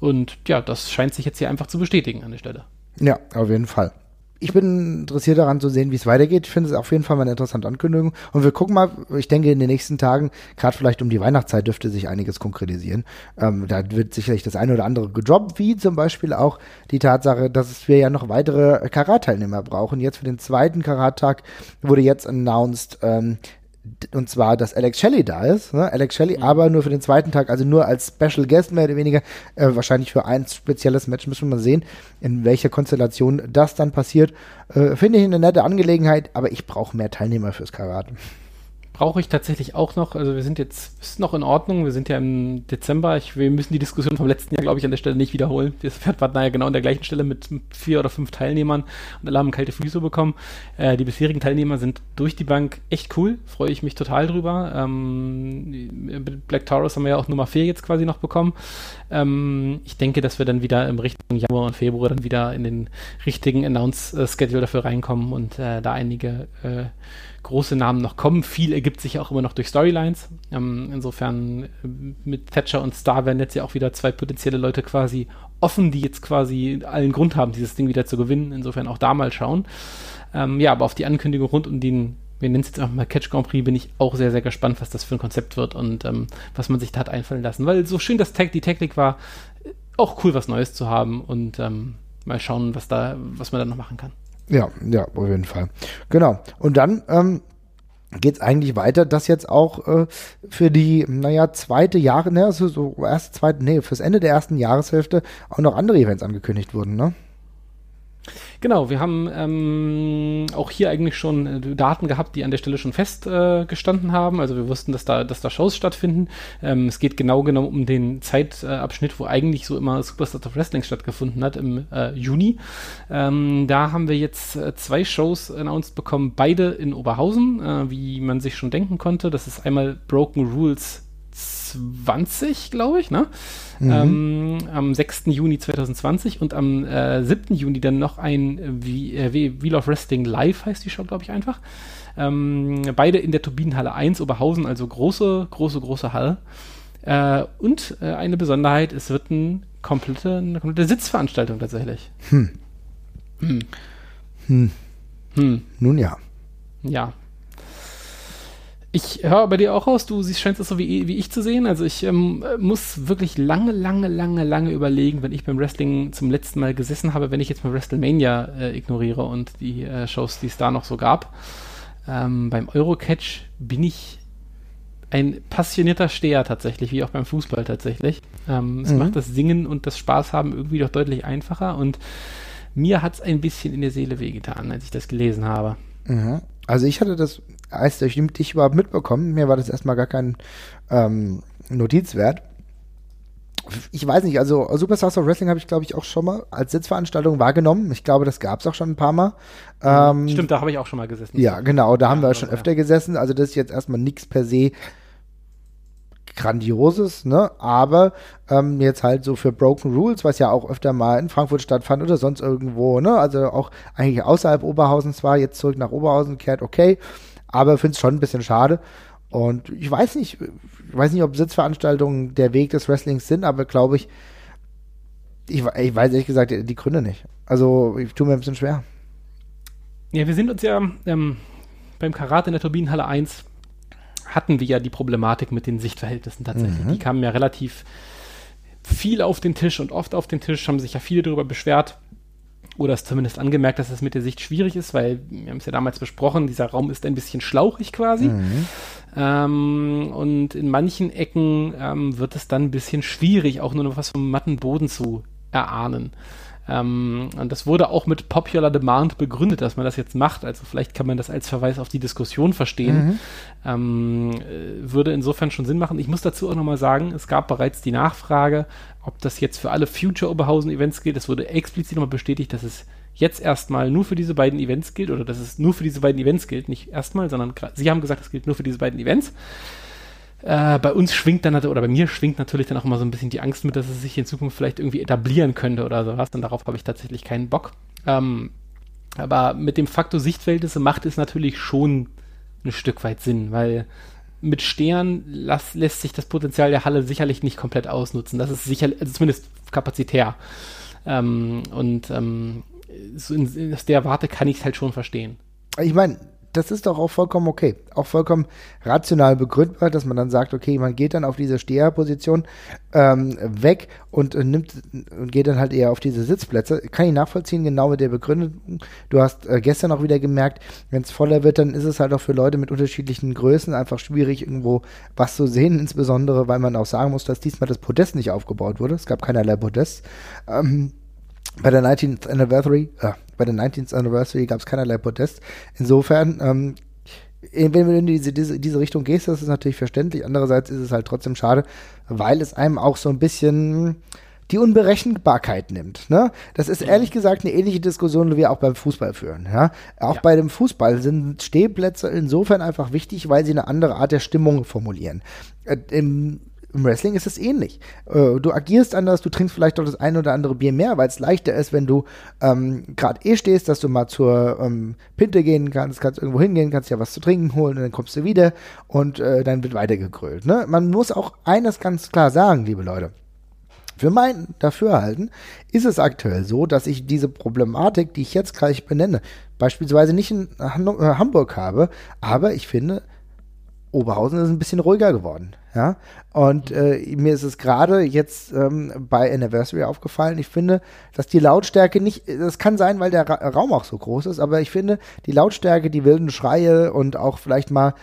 Und ja, das scheint sich jetzt hier einfach zu bestätigen an der Stelle. Ja, auf jeden Fall. Ich bin interessiert daran zu sehen, wie es weitergeht. Ich finde es auf jeden Fall mal eine interessante Ankündigung. Und wir gucken mal, ich denke, in den nächsten Tagen, gerade vielleicht um die Weihnachtszeit, dürfte sich einiges konkretisieren. Ähm, da wird sicherlich das eine oder andere gedroppt, wie zum Beispiel auch die Tatsache, dass wir ja noch weitere Karat-Teilnehmer brauchen. Jetzt für den zweiten Karat-Tag wurde jetzt announced, ähm, und zwar, dass Alex Shelley da ist. Ne? Alex Shelley, mhm. aber nur für den zweiten Tag, also nur als Special Guest mehr oder weniger. Äh, wahrscheinlich für ein spezielles Match müssen wir mal sehen, in welcher Konstellation das dann passiert. Äh, Finde ich eine nette Angelegenheit, aber ich brauche mehr Teilnehmer fürs Karate brauche ich tatsächlich auch noch. Also wir sind jetzt, ist noch in Ordnung. Wir sind ja im Dezember. Ich, wir müssen die Diskussion vom letzten Jahr, glaube ich, an der Stelle nicht wiederholen. Das Pferd war naja genau an der gleichen Stelle mit vier oder fünf Teilnehmern und alle haben kalte Füße bekommen. Äh, die bisherigen Teilnehmer sind durch die Bank echt cool. Freue ich mich total drüber. Ähm, Black Taurus haben wir ja auch Nummer vier jetzt quasi noch bekommen. Ähm, ich denke, dass wir dann wieder im Richtung Januar und Februar dann wieder in den richtigen Announce-Schedule dafür reinkommen und äh, da einige äh, große Namen noch kommen. Viel ergibt sich auch immer noch durch Storylines. Ähm, insofern äh, mit Thatcher und Star werden jetzt ja auch wieder zwei potenzielle Leute quasi offen, die jetzt quasi allen Grund haben, dieses Ding wieder zu gewinnen. Insofern auch da mal schauen. Ähm, ja, aber auf die Ankündigung rund um den, wir nennen es jetzt einfach mal Catch Grand Prix, bin ich auch sehr, sehr gespannt, was das für ein Konzept wird und ähm, was man sich da hat einfallen lassen. Weil so schön das Tag, die Technik war, auch cool, was Neues zu haben und ähm, mal schauen, was da, was man da noch machen kann. Ja, ja, auf jeden Fall. Genau. Und dann ähm, geht es eigentlich weiter, dass jetzt auch äh, für die, naja, zweite Jahre, ne, also so erste, zweite, nee, fürs Ende der ersten Jahreshälfte auch noch andere Events angekündigt wurden, ne? Genau, wir haben ähm, auch hier eigentlich schon äh, Daten gehabt, die an der Stelle schon festgestanden äh, haben. Also wir wussten, dass da, dass da Shows stattfinden. Ähm, es geht genau genau um den Zeitabschnitt, wo eigentlich so immer Superstars of Wrestling stattgefunden hat im äh, Juni. Ähm, da haben wir jetzt äh, zwei Shows announced bekommen, beide in Oberhausen, äh, wie man sich schon denken konnte. Das ist einmal Broken Rules 20, glaube ich, ne? Mhm. Ähm, am 6. Juni 2020 und am äh, 7. Juni dann noch ein äh, Wheel of Wrestling Live heißt die Show, glaube ich, einfach. Ähm, beide in der Turbinenhalle 1 Oberhausen, also große, große, große Halle. Äh, und äh, eine Besonderheit, es wird ein komplette, eine komplette Sitzveranstaltung tatsächlich. Hm. Hm. Hm. Hm. Nun ja. Ja, ich höre bei dir auch aus, du siehst, scheinst es so wie, wie ich zu sehen. Also ich ähm, muss wirklich lange, lange, lange, lange überlegen, wenn ich beim Wrestling zum letzten Mal gesessen habe, wenn ich jetzt mal WrestleMania äh, ignoriere und die äh, Shows, die es da noch so gab. Ähm, beim Eurocatch bin ich ein passionierter Steher tatsächlich, wie auch beim Fußball tatsächlich. Ähm, es mhm. macht das Singen und das Spaß haben irgendwie doch deutlich einfacher und mir hat es ein bisschen in der Seele wehgetan, als ich das gelesen habe. Mhm. Also ich hatte das heißt, ich dich überhaupt mitbekommen. Mir war das erstmal gar kein ähm, Notiz wert. Ich weiß nicht, also Superstars of Wrestling habe ich, glaube ich, auch schon mal als Sitzveranstaltung wahrgenommen. Ich glaube, das gab es auch schon ein paar Mal. Ähm, Stimmt, da habe ich auch schon mal gesessen. Ja, genau, da ja, haben wir schon öfter ja. gesessen. Also das ist jetzt erstmal nichts per se Grandioses, ne? Aber ähm, jetzt halt so für Broken Rules, was ja auch öfter mal in Frankfurt stattfand oder sonst irgendwo, ne? Also auch eigentlich außerhalb Oberhausens war, jetzt zurück nach Oberhausen kehrt, okay. Aber finde es schon ein bisschen schade. Und ich weiß nicht, ich weiß nicht, ob Sitzveranstaltungen der Weg des Wrestlings sind, aber glaube ich, ich, ich weiß ehrlich gesagt die, Gründe nicht. Also ich tue mir ein bisschen schwer. Ja, wir sind uns ja ähm, beim Karate in der Turbinenhalle 1 hatten wir ja die Problematik mit den Sichtverhältnissen tatsächlich. Mhm. Die kamen ja relativ viel auf den Tisch und oft auf den Tisch, haben sich ja viele darüber beschwert oder es zumindest angemerkt, dass es mit der Sicht schwierig ist, weil wir haben es ja damals besprochen, dieser Raum ist ein bisschen schlauchig quasi. Mhm. Ähm, und in manchen Ecken ähm, wird es dann ein bisschen schwierig, auch nur noch was vom matten Boden zu erahnen. Ähm, und das wurde auch mit Popular Demand begründet, dass man das jetzt macht. Also vielleicht kann man das als Verweis auf die Diskussion verstehen. Mhm. Ähm, äh, würde insofern schon Sinn machen. Ich muss dazu auch nochmal sagen, es gab bereits die Nachfrage, ob das jetzt für alle Future Oberhausen-Events gilt. Es wurde explizit nochmal bestätigt, dass es jetzt erstmal nur für diese beiden Events gilt oder dass es nur für diese beiden Events gilt. Nicht erstmal, sondern Sie haben gesagt, es gilt nur für diese beiden Events. Äh, bei uns schwingt dann, oder bei mir schwingt natürlich dann auch immer so ein bisschen die Angst mit, dass es sich in Zukunft vielleicht irgendwie etablieren könnte oder sowas. Und darauf habe ich tatsächlich keinen Bock. Ähm, aber mit dem Faktor Sichtverhältnisse macht es natürlich schon ein Stück weit Sinn, weil mit Stern las, lässt sich das Potenzial der Halle sicherlich nicht komplett ausnutzen. Das ist sicher, also zumindest kapazitär. Ähm, und ähm, so in, aus der Warte kann ich es halt schon verstehen. Ich meine, das ist doch auch vollkommen okay. Auch vollkommen rational begründbar, dass man dann sagt, okay, man geht dann auf diese Steherposition ähm, weg und äh, nimmt und geht dann halt eher auf diese Sitzplätze. Kann ich nachvollziehen, genau mit der Begründung. Du hast äh, gestern auch wieder gemerkt, wenn es voller wird, dann ist es halt auch für Leute mit unterschiedlichen Größen einfach schwierig, irgendwo was zu sehen, insbesondere, weil man auch sagen muss, dass diesmal das Podest nicht aufgebaut wurde. Es gab keinerlei Podest. Ähm, bei der 19th Anniversary, äh, bei der 19th Anniversary gab es keinerlei Protest. Insofern, ähm, wenn du in diese, diese, diese Richtung gehst, das ist natürlich verständlich. Andererseits ist es halt trotzdem schade, weil es einem auch so ein bisschen die Unberechenbarkeit nimmt. Ne? Das ist ehrlich gesagt eine ähnliche Diskussion, die wir auch beim Fußball führen. Ja? Auch ja. bei dem Fußball sind Stehplätze insofern einfach wichtig, weil sie eine andere Art der Stimmung formulieren. Äh, Im im Wrestling ist es ähnlich. Äh, du agierst anders, du trinkst vielleicht auch das ein oder andere Bier mehr, weil es leichter ist, wenn du ähm, gerade eh stehst, dass du mal zur ähm, Pinte gehen kannst, kannst irgendwo hingehen, kannst ja was zu trinken holen und dann kommst du wieder und äh, dann wird weitergegrölt. Ne? Man muss auch eines ganz klar sagen, liebe Leute. Für mein Dafürhalten ist es aktuell so, dass ich diese Problematik, die ich jetzt gleich benenne, beispielsweise nicht in äh, Hamburg habe, aber ich finde, Oberhausen ist ein bisschen ruhiger geworden. Ja, und äh, mir ist es gerade jetzt ähm, bei Anniversary aufgefallen. Ich finde, dass die Lautstärke nicht, das kann sein, weil der Ra Raum auch so groß ist, aber ich finde, die Lautstärke, die wilden Schreie und auch vielleicht mal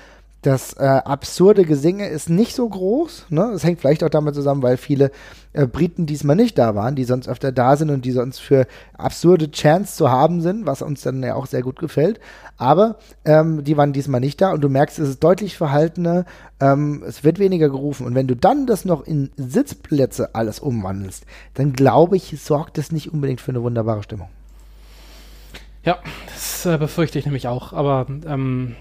das äh, absurde Gesinge ist nicht so groß. Ne? Das hängt vielleicht auch damit zusammen, weil viele äh, Briten diesmal nicht da waren, die sonst öfter da sind und die sonst für absurde Chants zu haben sind, was uns dann ja auch sehr gut gefällt. Aber ähm, die waren diesmal nicht da und du merkst, es ist deutlich verhaltener, ähm, es wird weniger gerufen. Und wenn du dann das noch in Sitzplätze alles umwandelst, dann glaube ich, sorgt das nicht unbedingt für eine wunderbare Stimmung. Ja, das äh, befürchte ich nämlich auch. Aber ähm,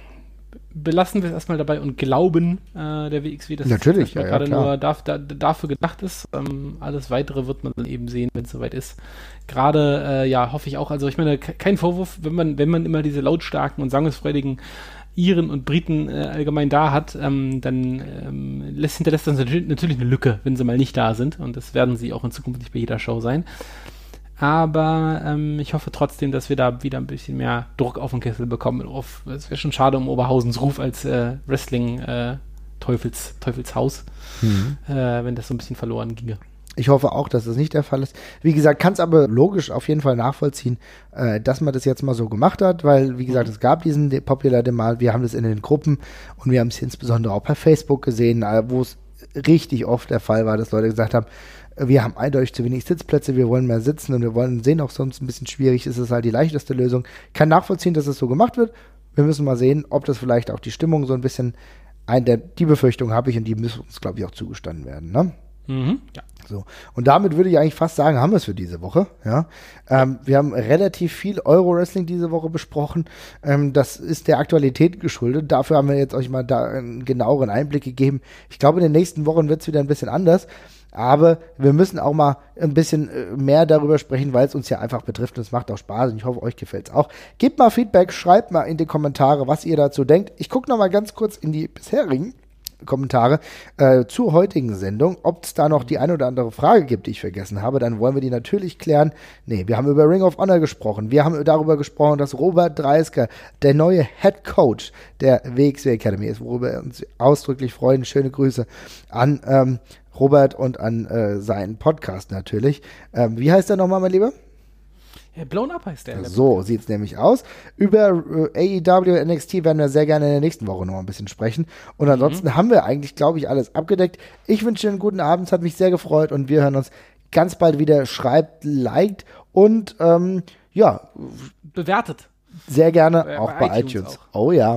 belassen wir es erstmal dabei und glauben äh, der WXW, dass Natürlich, es ja, gerade ja, nur darf, da, dafür gedacht ist. Ähm, alles weitere wird man dann eben sehen, wenn es soweit ist. Gerade, äh, ja, hoffe ich auch. Also ich meine, kein Vorwurf, wenn man, wenn man immer diese lautstarken und sangesfreudigen Iren und Briten äh, allgemein da hat, ähm, dann ähm, lässt, hinterlässt das natürlich eine Lücke, wenn sie mal nicht da sind. Und das werden sie auch in Zukunft nicht bei jeder Show sein. Aber ähm, ich hoffe trotzdem, dass wir da wieder ein bisschen mehr Druck auf den Kessel bekommen. Es wäre schon schade um Oberhausens Ruf als äh, Wrestling äh, Teufels, Teufelshaus, mhm. äh, wenn das so ein bisschen verloren ginge. Ich hoffe auch, dass das nicht der Fall ist. Wie gesagt, kann es aber logisch auf jeden Fall nachvollziehen, äh, dass man das jetzt mal so gemacht hat, weil, wie gesagt, mhm. es gab diesen Popular Demand, wir haben das in den Gruppen und wir haben es insbesondere auch bei Facebook gesehen, äh, wo es richtig oft der Fall war, dass Leute gesagt haben, wir haben eindeutig zu wenig Sitzplätze, wir wollen mehr sitzen und wir wollen sehen auch sonst ein bisschen schwierig, ist es halt die leichteste Lösung. Kann nachvollziehen, dass es so gemacht wird. Wir müssen mal sehen, ob das vielleicht auch die Stimmung so ein bisschen ein, der, die Befürchtung habe ich und die müssen uns, glaube ich, auch zugestanden werden. Ne? Mhm. Ja. So. Und damit würde ich eigentlich fast sagen, haben wir es für diese Woche. Ja. Ähm, wir haben relativ viel Euro-Wrestling diese Woche besprochen. Ähm, das ist der Aktualität geschuldet. Dafür haben wir jetzt euch mal da einen genaueren Einblick gegeben. Ich glaube, in den nächsten Wochen wird es wieder ein bisschen anders. Aber wir müssen auch mal ein bisschen äh, mehr darüber sprechen, weil es uns ja einfach betrifft und es macht auch Spaß und ich hoffe, euch gefällt es auch. Gebt mal Feedback, schreibt mal in die Kommentare, was ihr dazu denkt. Ich gucke noch mal ganz kurz in die bisherigen Kommentare äh, zur heutigen Sendung. Ob es da noch die eine oder andere Frage gibt, die ich vergessen habe, dann wollen wir die natürlich klären. Nee, wir haben über Ring of Honor gesprochen. Wir haben darüber gesprochen, dass Robert Dreisker der neue Head Coach der WXW Academy ist, worüber wir uns ausdrücklich freuen. Schöne Grüße an ähm, Robert und an äh, seinen Podcast natürlich. Ähm, wie heißt der nochmal, mein Lieber? Ja, Blown Up heißt der. So sieht es nämlich aus. Über äh, AEW NXT werden wir sehr gerne in der nächsten Woche noch ein bisschen sprechen. Und ansonsten mhm. haben wir eigentlich, glaube ich, alles abgedeckt. Ich wünsche dir einen guten Abend, es hat mich sehr gefreut und wir hören uns ganz bald wieder. Schreibt, liked und ähm, ja. Bewertet. Sehr gerne bei, auch bei, bei iTunes. iTunes. Auch. Oh ja.